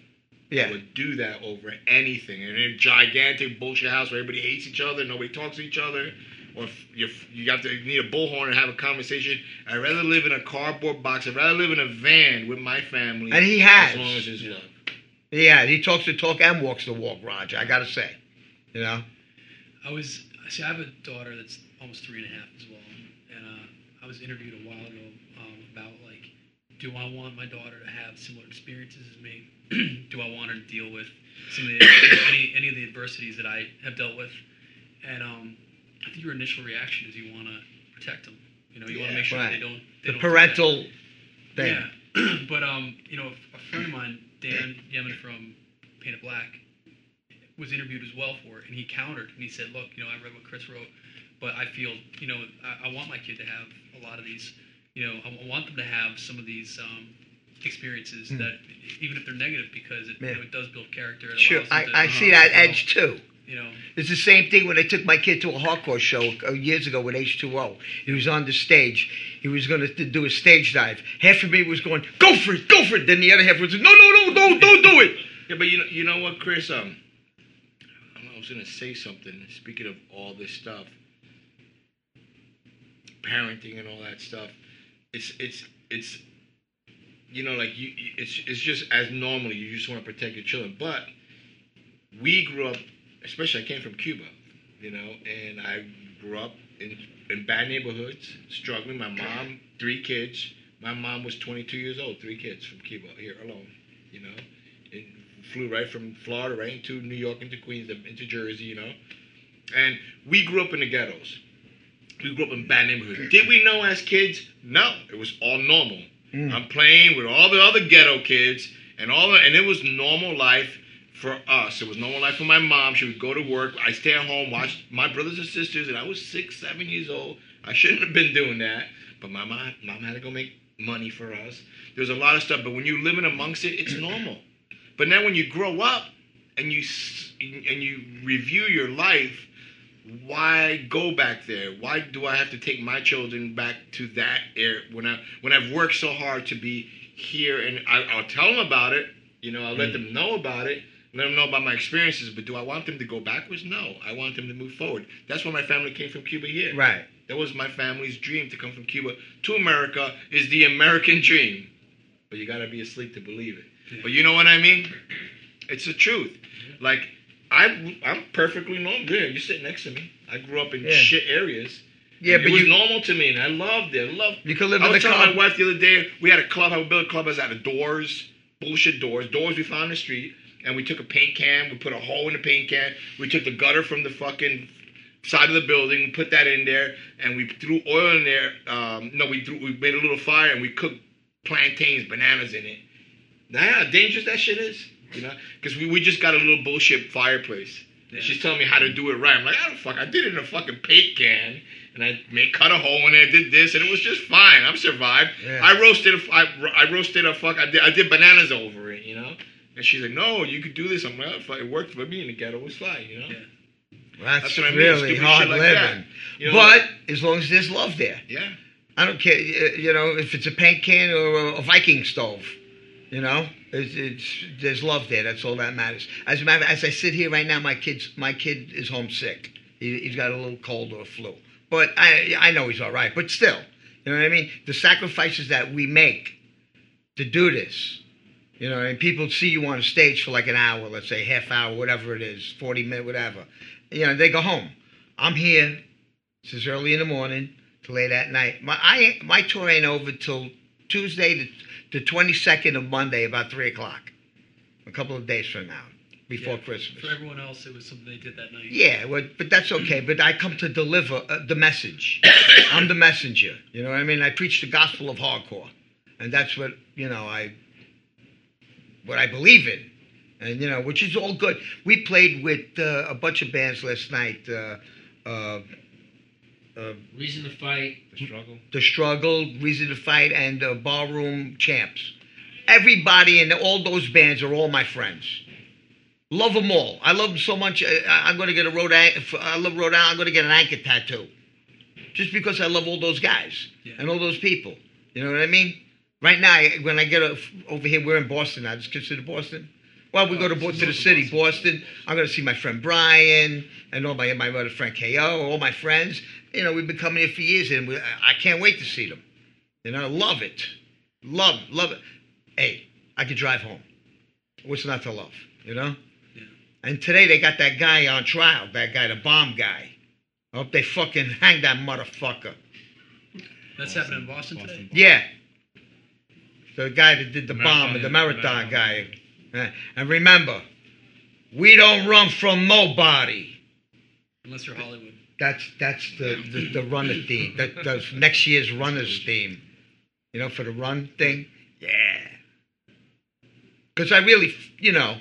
yeah. I would do that over anything. And In a gigantic bullshit house where everybody hates each other, nobody talks to each other, or if you you have to you need a bullhorn and have a conversation. I'd rather live in a cardboard box. I'd rather live in a van with my family. And he has. as long as there's love. Yeah, he talks the talk and walks the walk, Roger. I gotta say, you know. I was see. I have a daughter that's almost three and a half as well, and uh, I was interviewed a while ago um, about like, do I want my daughter to have similar experiences as me? do I want her to deal with some of the, any any of the adversities that I have dealt with? And um, I think your initial reaction is you want to protect them. You know, you want to make sure right. they don't. The don't parental thing. Yeah, but um, you know, a friend of mine, Dan Yemin from Paint Painted Black, was interviewed as well for it, and he countered and he said, "Look, you know, I read what Chris wrote, but I feel, you know, I, I want my kid to have a lot of these, you know, I, I want them to have some of these um, experiences Hmm. that, even if they're negative, because it, Yeah. you know, it does build character. It Sure, I, to, I see that edge too. You know, It's the same thing when I took my kid to a hardcore show uh, years ago with H2O. He was on the stage. He was going to do a stage dive. Half of me was going, go for it, go for it. Then the other half was, no, no, no, no, don't do it. Yeah, but you know, you know what, Chris? Um, I was gonna say something. Speaking of all this stuff, parenting and all that stuff, it's it's it's, you know, like you- it's it's just as normally you just want to protect your children. But we grew up, especially I came from Cuba, you know, and I grew up in in bad neighborhoods, struggling. My mom, three kids. My mom was 22 years old, three kids from Cuba here alone, you know and flew right from Florida right into New York, into Queens, into Jersey, you know. And we grew up in the ghettos. We grew up in bad neighborhoods. Did we know as kids? No, it was all normal. Mm. I'm playing with all the other ghetto kids, and all the, and it was normal life for us. It was normal life for my mom. She would go to work. I stay at home, watch my brothers and sisters, and I was six, seven years old. I shouldn't have been doing that, but my mom, mom had to go make money for us. There's a lot of stuff, but when you're living amongst it, it's normal. But now when you grow up and you and you review your life, why go back there? Why do I have to take my children back to that area when I when I've worked so hard to be here? And I, I'll tell them about it. You know, I'll let hmm. them know about it. Let them know about my experiences. But do I want them to go backwards? No, I want them to move forward. That's why my family came from Cuba here. Right. That was my family's dream to come from Cuba to America is the American dream. But you gotta be asleep to believe it. But you know what I mean? It's the truth. Like I, I'm perfectly normal. Yeah, you sit next to me. I grew up in Yeah. shit areas. Yeah, but it was you, normal to me, and I loved it. I loved. you could live I in the was telling club. my wife the other day we had a club. I would build a club out of doors, bullshit doors, doors we found in the street, and we took a paint can. We put a hole in the paint can. We took the gutter from the fucking side of the building, we put that in there, and we threw oil in there. Um, no, we threw. We made a little fire, and we cooked plantains, bananas in it. Now, how dangerous that shit is, you know? Because we, we just got a little bullshit fireplace. Yeah. She's telling me how to do it right. I'm like, I don't fuck. I did it in a fucking paint can, and I made cut a hole in it. Did this, and it was just fine. I'm survived. Yeah. I roasted. A, I, I roasted a fuck. I did. I did bananas over it, you know. And she's like, No, you could do this. I'm like, oh, fuck, it worked for me in the ghetto. Was fine, you know. Yeah. That's, That's what I mean, really stupid hard like living. You know, but as long as there's love there. yeah. I don't care, you know, if it's a paint can or a Viking stove. You know, it's, it's there's love there. That's all that matters. As a matter, as I sit here right now, my kid's my kid is homesick. He, he's got a little cold or a flu, but I I know he's all right. But still, you know what I mean. The sacrifices that we make to do this, you know, and people see you on a stage for like an hour, let's say half hour, whatever it is, forty minute, whatever. You know, they go home. I'm here. This is early in the morning to late at night. My I my tour ain't over till Tuesday the the twenty second of Monday about three o'clock. A couple of days from now, before Yeah. Christmas. For everyone else, it was something they did that night. Yeah, well, but that's okay. But I come to deliver uh, the message. I'm the messenger. You know what I mean? I preach the gospel of hardcore, and that's what you know. I what I believe in, and you know, which is all good. We played with uh, a bunch of bands last night. Uh, uh, uh, Reason to fight. The struggle. the struggle, reason to fight, and uh, ballroom champs. Everybody in all those bands are all my friends. Love them all. I love them so much. I, I'm going to get a Rhode Island. I love Rhode Island. I'm going to get an anchor tattoo, just because I love all those guys Yeah. and all those people. You know what I mean? Right now, I- when I get over here, we're in Boston I Just consider Boston. Well, we go to, Bo- to the city, Boston. I'm going to see my friend Brian and all my my other friend KO, all my friends. You know, we've been coming here for years, and we, I I can't wait to see them. You know, love it, love, love it. Hey, I could drive home. What's not to love? You know. Yeah. And today they got that guy on trial. That guy, the bomb guy. I hope they fucking hang that motherfucker. That's happening in Boston, today. Yeah. The guy that did the Marathon, bomb, the marathon marathon. guy. Uh, And remember, we don't run from nobody. Unless you're Hollywood. That's that's the, the, the runner theme. That that's next year's runners theme. You know, for the run thing. Yeah. Because I really, you know,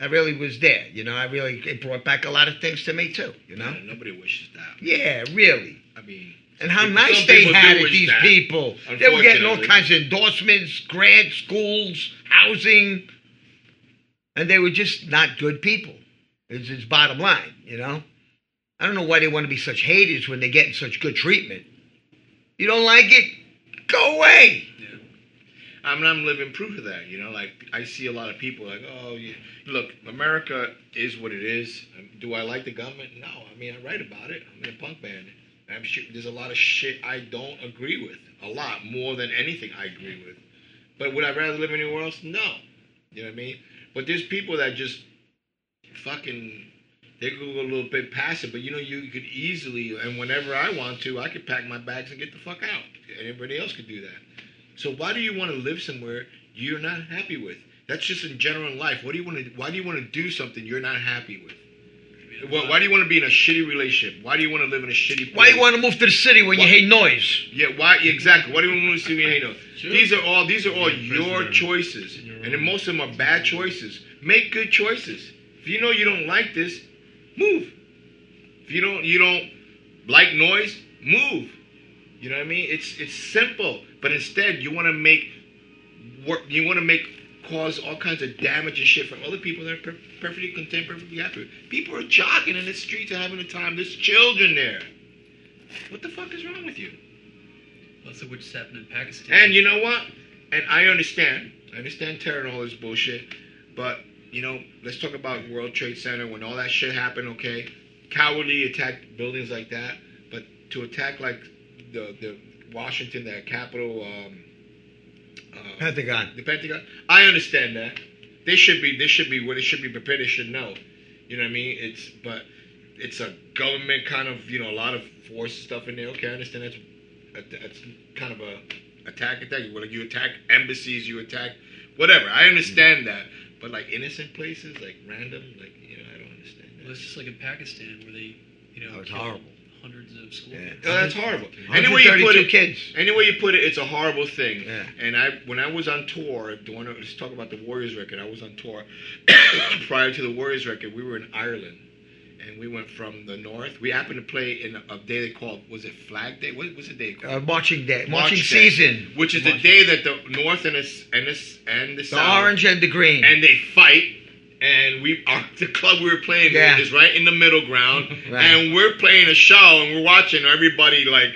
I really was there. You know, I really it brought back a lot of things to me too. You know. Yeah, nobody wishes that. Yeah, really. I mean, And how nice they had it, these that, people. They were getting all kinds of endorsements, grants, schools, housing, and they were just not good people. It's his bottom line, you know. I don't know why they want to be such haters when they're getting such good treatment. You don't like it? Go away. I mean, I'm living proof of that. You know, like I see a lot of people like, oh, you, look, America is what it is. Do I like the government? No. I mean, I write about it. I'm in a punk band. I'm sure there's a lot of shit I don't agree with. A lot more than anything I agree with. But would I rather live anywhere else? No. You know what I mean? But there's people that just fucking they go a little bit passive. But you know, you could easily and whenever I want to, I could pack my bags and get the fuck out. Anybody else could do that. So why do you want to live somewhere you're not happy with? That's just in general in life. What do you want to? Why do you want to do something you're not happy with? Why, why do you want to be in a shitty relationship? Why do you want to live in a shitty place? Why do you want to move to the city when you hate noise? Yeah, why exactly? Why do you want to see me hate no? Sure. These are all these are all You're a your prisoner. choices, You're and then most of them are bad choices. Make good choices. If you know you don't like this, move. If you don't you don't like noise, move. You know what I mean? It's it's simple, but instead you want to make work. You want to make cause all kinds of damage and shit from other people that are per- perfectly content, perfectly happy. People are jogging in the streets and having a time. There's children there. What the fuck is wrong with you? Let's look what just happened in Pakistan. And you know what? And I understand. I understand terror and all this bullshit. But, you know, let's talk about World Trade Center when all that shit happened, okay? Cowardly attacked buildings like that. But to attack like the the Washington, that Capitol, um, Pentagon. the Pentagon. I understand that. They should be. They should be. What they should be prepared. They should know. You know what I mean? It's but it's a government kind of you know a lot of force stuff in there. Okay, I understand that's that's kind of a attack attack. Well, you attack embassies, you attack whatever. I understand mm-hmm. that. But like innocent places, like random, like you know, I don't understand Well, that. it's just like in Pakistan where they, you know, Oh, it's horrible. Hundreds of school Yeah. kids. Oh, that's horrible. Any way you put it, kids. Any way you put it, it's a horrible thing. Yeah. And I, when I was on tour, doing, let's talk about the Warriors record. I was on tour prior to the Warriors record. We were in Ireland, and we went from the north. We happened to play in a, a day they called was it Flag Day? What was the day called? Uh, marching day, March marching Day, season. which is the day that the north and the and the, s- and the, The south orange and the green. and they fight. And we, our, the club we were playing Yeah. in is right in the middle ground, Right. and we're playing a show, and we're watching everybody like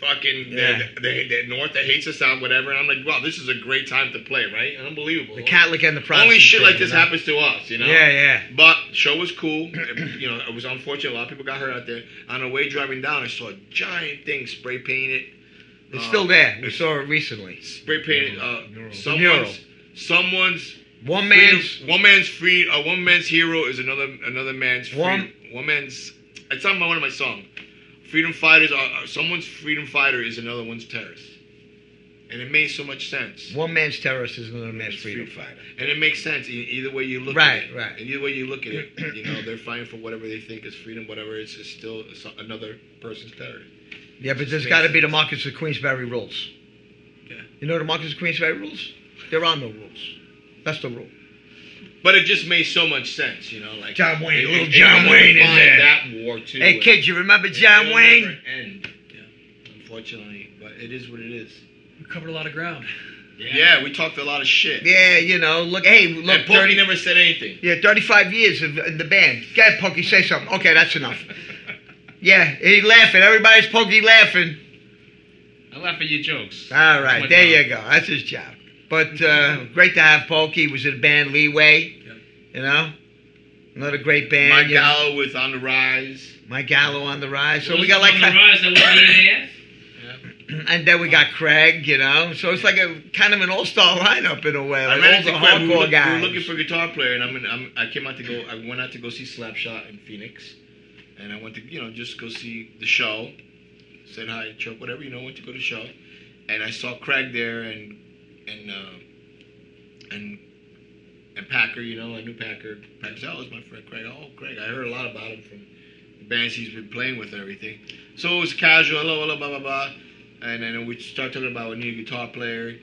fucking Yeah. the, the, the North that hates us out, whatever. And I'm like, wow, this is a great time to play, right? Unbelievable. the Catholic and the Protestant. Only shit like this happens to us, you know. Yeah, yeah. But show was cool. you know, it was unfortunate. A lot of people got hurt out there. On the way driving down, I saw a giant thing spray painted. It's Uh, still there. We saw it recently. Spray painted. Uh, someone's someone's One man's one man's free. Uh, one man's hero is another another man's freedom. One- One, man's. It's on my, one of my songs. Freedom fighters are are- someone's freedom fighter is another one's terrorist, and it made so much sense. one man's terrorist is another man's freedom Freedom fighter. And it makes sense e- either way you look Right, at it. right. And either way you look at it, you know, they're fighting for whatever they think is freedom, whatever it's, it's still another person's terrorist. Yeah, but there's got to be the Marcus of Queensberry rules. Yeah. You know the Marcus of Queensberry rules? There are no rules. That's the rule. But it just made so much sense, you know, like John Wayne, it- little it- John it Wayne is there. That war too. Hey, and kids, you remember John it'll Wayne? never End, Yeah. unfortunately, but it is what it is. We covered a lot of ground. Yeah, we talked a lot of shit. Yeah, you know, look, hey, look, and Pokey 30, never said anything. yeah, 35 years of, in the band. Go ahead, Pokey, say something. Okay, that's enough. Yeah, he laughing. Everybody's Pokey laughing. I laugh at your jokes. All That's right, my there job. you go. That's his job. But uh, great to have Pokey. He was in a band Leeway. Yep. You know, another great band. Mike you know. Gallo was on the rise. Mike Gallo on the rise. So Those we got like, on the rise that was EAF. and then we got Craig. You know, so it's like a kind of an all-star lineup in a way. I Like ran all into the Craig. We were, hardcore look- we were looking for a guitar player, and I'm, in, I'm I came out to go. I went out to go see Slapshot in Phoenix, and I went to you know just go see the show. Said hi, to Chuck, whatever you know. Went to go to the show, and I saw Craig there, and and uh, and and Packer. You know, I knew Packer. Packer "Oh, my friend Craig." Oh, Craig, I heard a lot about him from the bands he's been playing with everything. So it was casual. Hello, hello, blah blah blah. And then we start talking about a guitar player.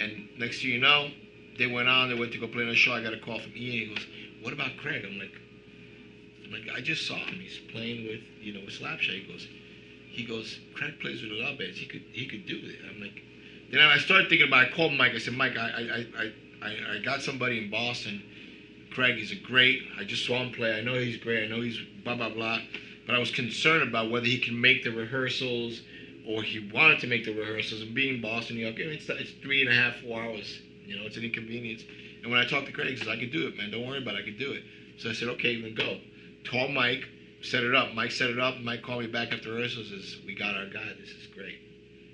And next thing you know, they went on. They went to go play on a show. I got a call from Ian. He goes, "What about Craig?" I'm like, I'm like, I just saw him. He's playing with you know with Slapshot. He goes, he goes, Craig plays with a lot of bands. He could he could do it. I'm like, then I started thinking about. It. I called Mike. I said, Mike, I I I I, got somebody in Boston. Craig is a great. I just saw him play. I know he's great. I know he's blah blah blah. But I was concerned about whether he can make the rehearsals or he wanted to make the rehearsals. And being Boston, New York, it's, it's three and a half, four hours. You know, it's an inconvenience. And when I talked to Craig, he says, I could do it, man. Don't worry about it. I could do it. So I said, okay, then go. Call Mike, set it up. Mike set it up. Mike called me back after rehearsals. Says, we got our guy. This is great.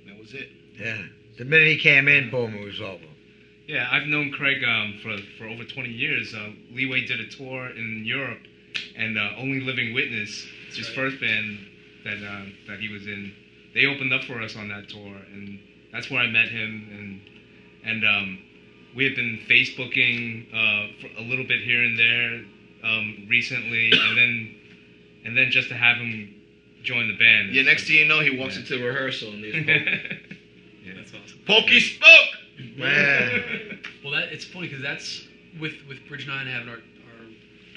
And that was it. yeah. The minute he came in, boom, it was over. Yeah, I've known Craig um, for for over 20 years. Uh, Leeway did a tour in Europe, and uh, Only Living Witness, his first band that uh, that he was in, they opened up for us on that tour, and that's where I met him. And and um, we have been Facebooking uh, for a little bit here and there um, recently, and then and then just to have him join the band. Yeah, is next thing you know, he walks Yeah. into the rehearsal and there's yeah. That's awesome. Pokey spoke. Yeah. Well, that it's funny because that's with with Bridge Nine having our our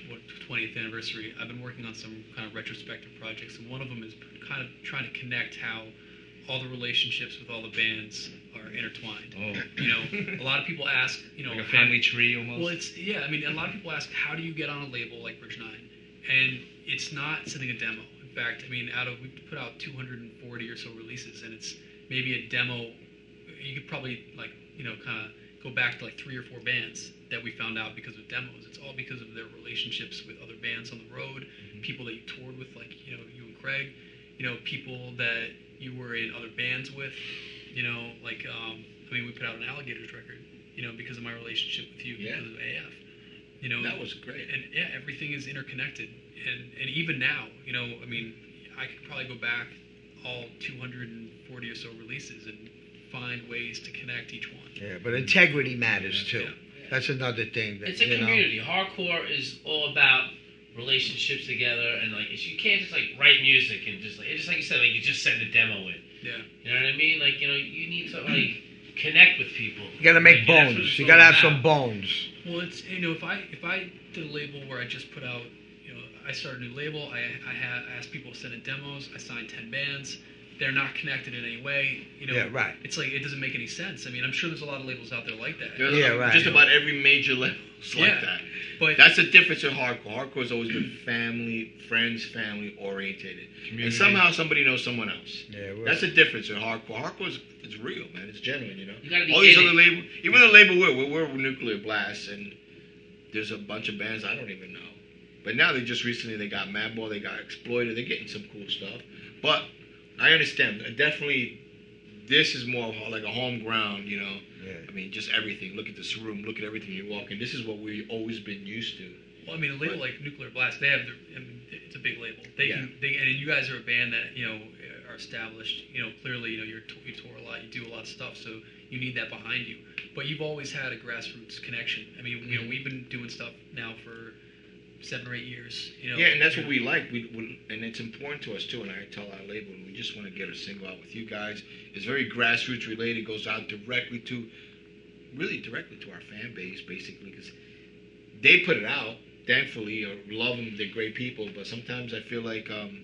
what 20th anniversary. I've been working on some kind of retrospective projects, and one of them is kind of trying to connect how all the relationships with all the bands are intertwined. Oh, You know, a lot of people ask, you know, like a how- family tree almost. Well, it's yeah. I mean, a lot of people ask, how do you get on a label like Bridge Nine? And it's not sending a demo. In fact, I mean, out of we put out 240 or so releases, and it's maybe a demo. You could probably like you know kind of go back to like three or four bands that we found out because of demos. It's all because of their relationships with other bands on the road, people that you toured with, like you know you and Craig, you know people that you were in other bands with, you know like um, I mean we put out an Alligators record, you know because of my relationship with you Yeah. because of AF. You know That was great. and yeah, everything is interconnected. And and even now, you know, I mean, I could probably go back all 240 or so releases and find ways to connect each one. Yeah, but integrity matters too. Yeah. That's another thing. That, It's a you know. community. Hardcore is all about relationships together, and like it's- you can't just like write music and just like just like you said, like you just send a demo in. Yeah. You know what I mean? Like you know, you need to like connect with people. You gotta make Like, bones. You gotta have about. some bones. Well, it's you know, if I if I did a label where I just put out, you know, I started a new label. I I had I asked people to send in demos. I signed 10 bands. They're not connected in any way. You know, Yeah, right. It's like it doesn't make any sense. I mean, I'm sure there's a lot of labels out there like that. There's Yeah, a- right. Just about every major level is like Yeah. that. But That's the difference in hardcore. Hardcore's always been family, friends, family orientated. And somehow somebody knows someone else. Yeah, we're- That's the difference in hardcore. Hardcore is it's real, man. It's genuine, you know. You gotta be All these other labels, even the label we're, we're, we're Nuclear Blast, and there's a bunch of bands I don't even know. But now they just recently they got Madball, they got Exploited, they're getting some cool stuff. But I understand. Definitely, this is more of like a home ground, you know. Yeah. I mean, just everything. Look at this room. Look at everything you walk in. This is what we've always been used to. Well, I mean, a label like Nuclear Blast, they have their, I mean, it's a big label. They Yeah. can, they, and you guys are a band that, you know, are established. You know, clearly, you know, you're, you tour a lot, you do a lot of stuff, so you need that behind you. But you've always had a grassroots connection. I mean, you know, mm-hmm. we've been doing stuff now for seven or eight years. You know, Yeah, and that's what we like. We, we and it's important to us too. And I tell our label, we just want to get a single out with you guys. It's very grassroots related. Goes out directly to, really directly to our fan base, basically, because they put it out. Thankfully, or love them. They're great people. But sometimes I feel like, um,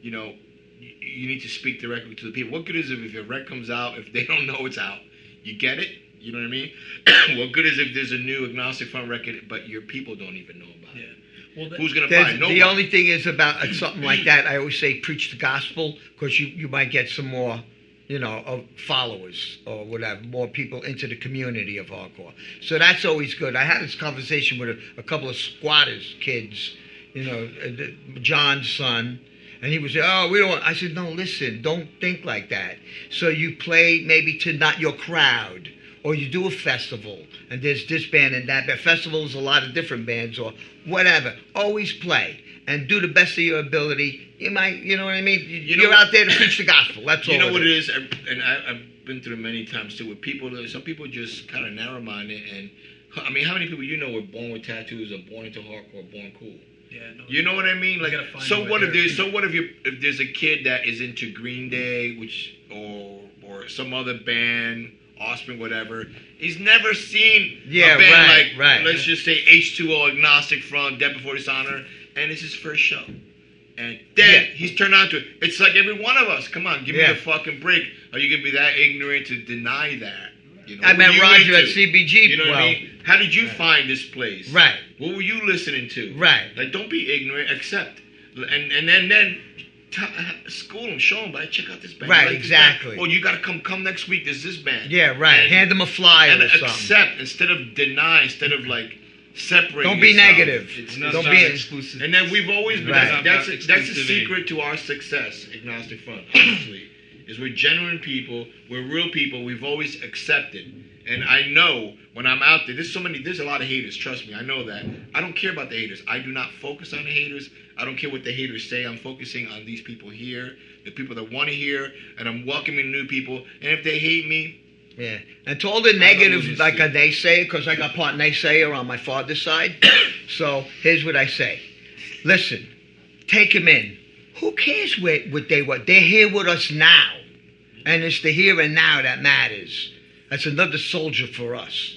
you know, you, you need to speak directly to the people. What good is it if your rec comes out if they don't know it's out? You get it. You know what I mean? what good is if there's a new agnostic front record, but your people don't even know about it? Well, that, Who's gonna buy it? Nobody. the only thing is about uh, something like that. I always say preach the gospel because you, you might get some more, you know, of followers or whatever, more people into the community of hardcore. So that's always good. I had this conversation with a, a couple of squatters kids, you know, uh, the- John's son. And he was saying, "Oh, we don't." I said, "No, listen, don't think like that. So you play maybe to not your crowd, or you do a festival, and there's this band and that band. Festivals, a lot of different bands, or whatever. Always play and do the best of your ability. You might, you know what I mean. You, You know are what- out there to preach the gospel. That's all. You know what it is, and I, I've been through many times too. With people, some people just kind of narrow-minded, and I mean, how many people you know were born with tattoos, or born into hardcore, born cool? yeah, no, You know what I mean? Like, so what if there's so what if you if there's a kid that is into Green Day, which or or some other band, Offspring, whatever. He's never seen Yeah, a band right, like right. let's just say H2O, Agnostic Front, Death Before Dishonor, and it's his first show. And then Yeah. he's turned on to it. It's like every one of us. Come on, give Yeah. me a fucking break. Are you gonna be that ignorant to deny that? You know, I what met Roger at? CBG. You know what well, I mean? How did you Right. find this place? Right, What were you listening to? right. Like, don't be ignorant. Accept, and and then then t- school them, show them. But check out this band. Right, like this band? exactly. Oh, you got to come come next week. There's this band. Yeah, right. And- Hand them a flyer and or something. accept instead of deny. Instead of like separate. Don't be yourself. negative. It's Don't not, be- exclusive. And then we've always been. Right. That's It's a, that's the secret to our success, agnostic front. Honestly, is we're genuine people. We're real people. We've always accepted. And I know when I'm out there, there's so many. There's a lot of haters. Trust me, I know that. I don't care about the haters. I do not focus on the haters. I don't care what the haters say. I'm focusing on these people here, the people that want to hear, and I'm welcoming new people. And if they hate me, Yeah, and to all the negative, like a naysayer, uh, because I got part naysayer on my father's side. so here's what I say: Listen, take them in. Who cares what, what they what? They're here with us now, and it's the here and now that matters. That's another soldier for us.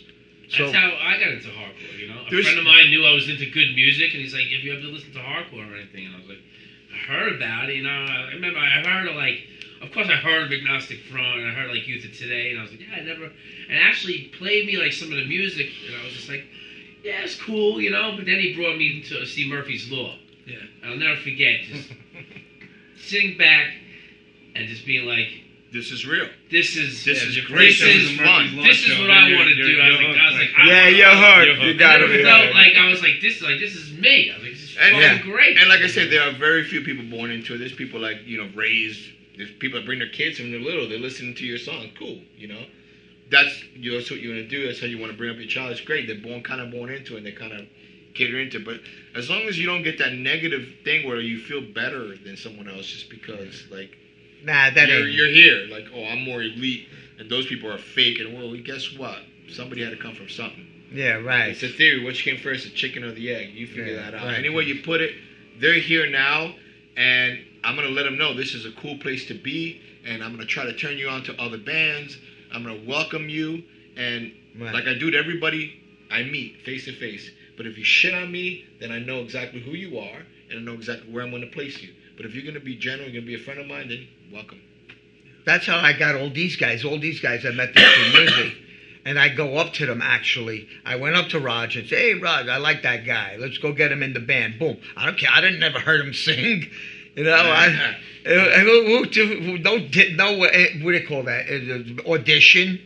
So That's how I got into hardcore. You know, a friend of mine knew I was into good music, and he's like, "Have you ever listened to hardcore or anything?" And I was like, "I heard about it." You know, I remember I heard of like, of course, I heard of Agnostic Front, and I heard like Youth of Today, and I was like, "Yeah, I never." And actually played me like some of the music, and I was just like, "Yeah, it's cool," you know. But then he brought me to see Murphy's Law. Yeah. I'll never forget just sitting back and just being like, this is real. "This is This is great. this is fun. This is what I want to do." I was like, I was like, yeah, you're You got I to be. felt like I was like this. Like this is me. I was like, this is And- great. And like I said, there are very few people born into it. There's people like you know raised. There's people that bring their kids when they're little. They're listening to your song. Cool, you know. That's you know, that's what you want to do. That's how you want to bring up your child. It's great. They're born kind of born into it. and They kind of cater into it. But as long as you don't get that negative thing where you feel better than someone else just because like Nah, that you're, ain't. you're here, like oh I'm more elite and those people are fake. And well, guess what? Somebody had to come from something. yeah, right. It's a theory. Which came first, the chicken or the egg? You figure Yeah, that out. right. Any way you put it, they're here now, and I'm gonna let them know this is a cool place to be, and I'm gonna try to turn you on to other bands. I'm gonna welcome you, and Right. like I do to everybody I meet face to face. But if you shit on me, then I know exactly who you are, and I know exactly where I'm gonna place you. But if you're gonna be genuine, you're gonna be a friend of mine, then welcome. That's how I got all these guys. All these guys I met through music. And I go up to them actually. I went up to Raj and say, Hey Raj, I like that guy. Let's go get him in the band. Boom. I don't care. I didn't never heard him sing. You know, I, who, who, who, who don't know what, eh, what do they call that? Audition.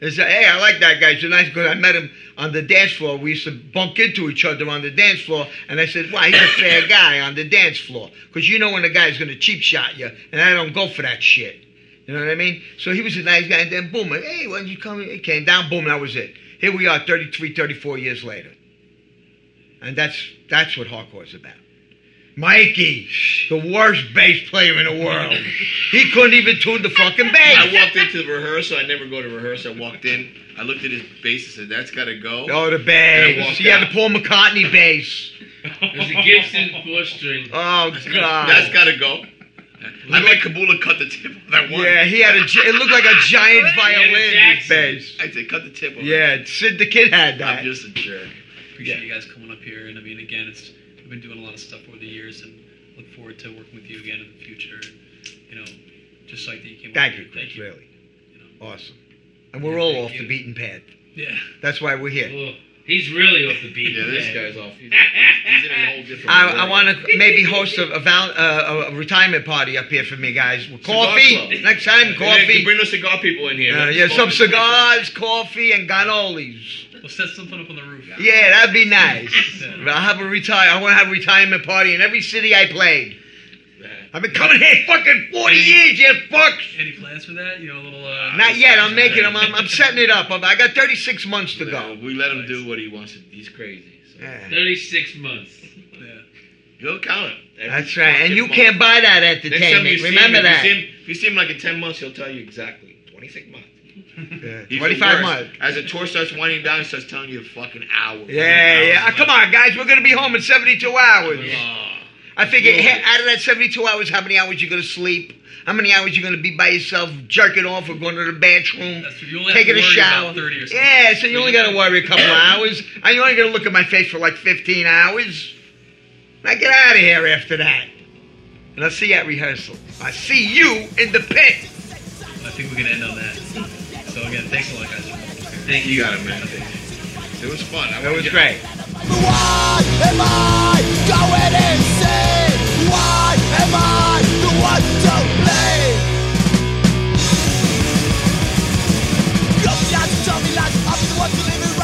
They say, hey, I like that guy. He's a nice guy. I met him on the dance floor. We used to bump into each other on the dance floor. And I said, why? He's a fair guy on the dance floor. Because you know when a guy's going to cheap shot you. And I don't go for that shit. You know what I mean? So he was a nice guy. And then boom, hey, when you come? He came down. Boom, that was it. Here we are 33, 34 years later. And that's that's what hardcore is about. Mikey, the worst bass player in the world. he couldn't even tune the fucking bass. I walked into the rehearsal. I never go to rehearsal. I walked in. I looked at his bass and said, "That's got to go." Oh, the bass. walked He had the out. Paul McCartney bass. There's a Gibson four string. Oh, God. That's got to go. I made Kabula cut the tip of that one. yeah, he had a. It looked like a giant violin Jackson. bass. I said, cut the tip of it. Yeah, Sid the Kid had that. I'm just a jerk. Appreciate Yeah. you guys coming up here, and I mean, again, it's we've been doing a lot of stuff over the years, and look forward to working with you again in the future. You know, just like that you came. Thank up you, here. Chris. Thank you. Really, You know. awesome. and we're all off the beaten path. Yeah. That's why we're here. Oh, he's really off the beat. Yeah, this guy's off. He's, he's in a whole different. I, world. I want to maybe host a, a, val, uh, a retirement party up here for me, guys. With coffee next time. Yeah, you Coffee. bring those cigar people in here. Uh, yeah, some it. cigars, coffee, and cannolis. We'll set something up on the roof. Yeah, that'd be nice. Yeah. I'll have a retire. I want to have a retirement party in every city I played. I've been coming here fucking 40 years, you fucks. Any plans for that? You know, a little. Uh, Not yet. I'm making them. I'm, I'm setting it up. I got 36 months to go. We let him do what he wants. to He's crazy. So. Yeah. 36 months. Yeah. He'll count it. That's right. And you month. can't buy that Next time entertainment. Remember him, that. If you, see him, if you see him like in 10 months, he'll tell you exactly. 26 months. Yeah, 25 months. As the tour starts winding down, he starts telling you the fucking hour. Yeah, yeah. Ah, come on, guys. We're going to be home in 72 hours. Oh. I figure he- out of that 72 hours, how many hours you're going to sleep? How many hours you're going to be by yourself, jerking off or going to the bathroom? That's true. Taking a shower. about 30 or something. Yeah, so you only got to worry a couple of hours. And you only got to look at my face for like 15 hours. Now get out of here after that. And I'll see you at rehearsal. I see you in the pit. I think we're going to end on that. So again, thanks a lot, guys. Thank you. You got it, man. It was fun. I That wanna was great. Why am I going insane? Why am I the one to blame? You're the guys who tell me lies, I'm the one to live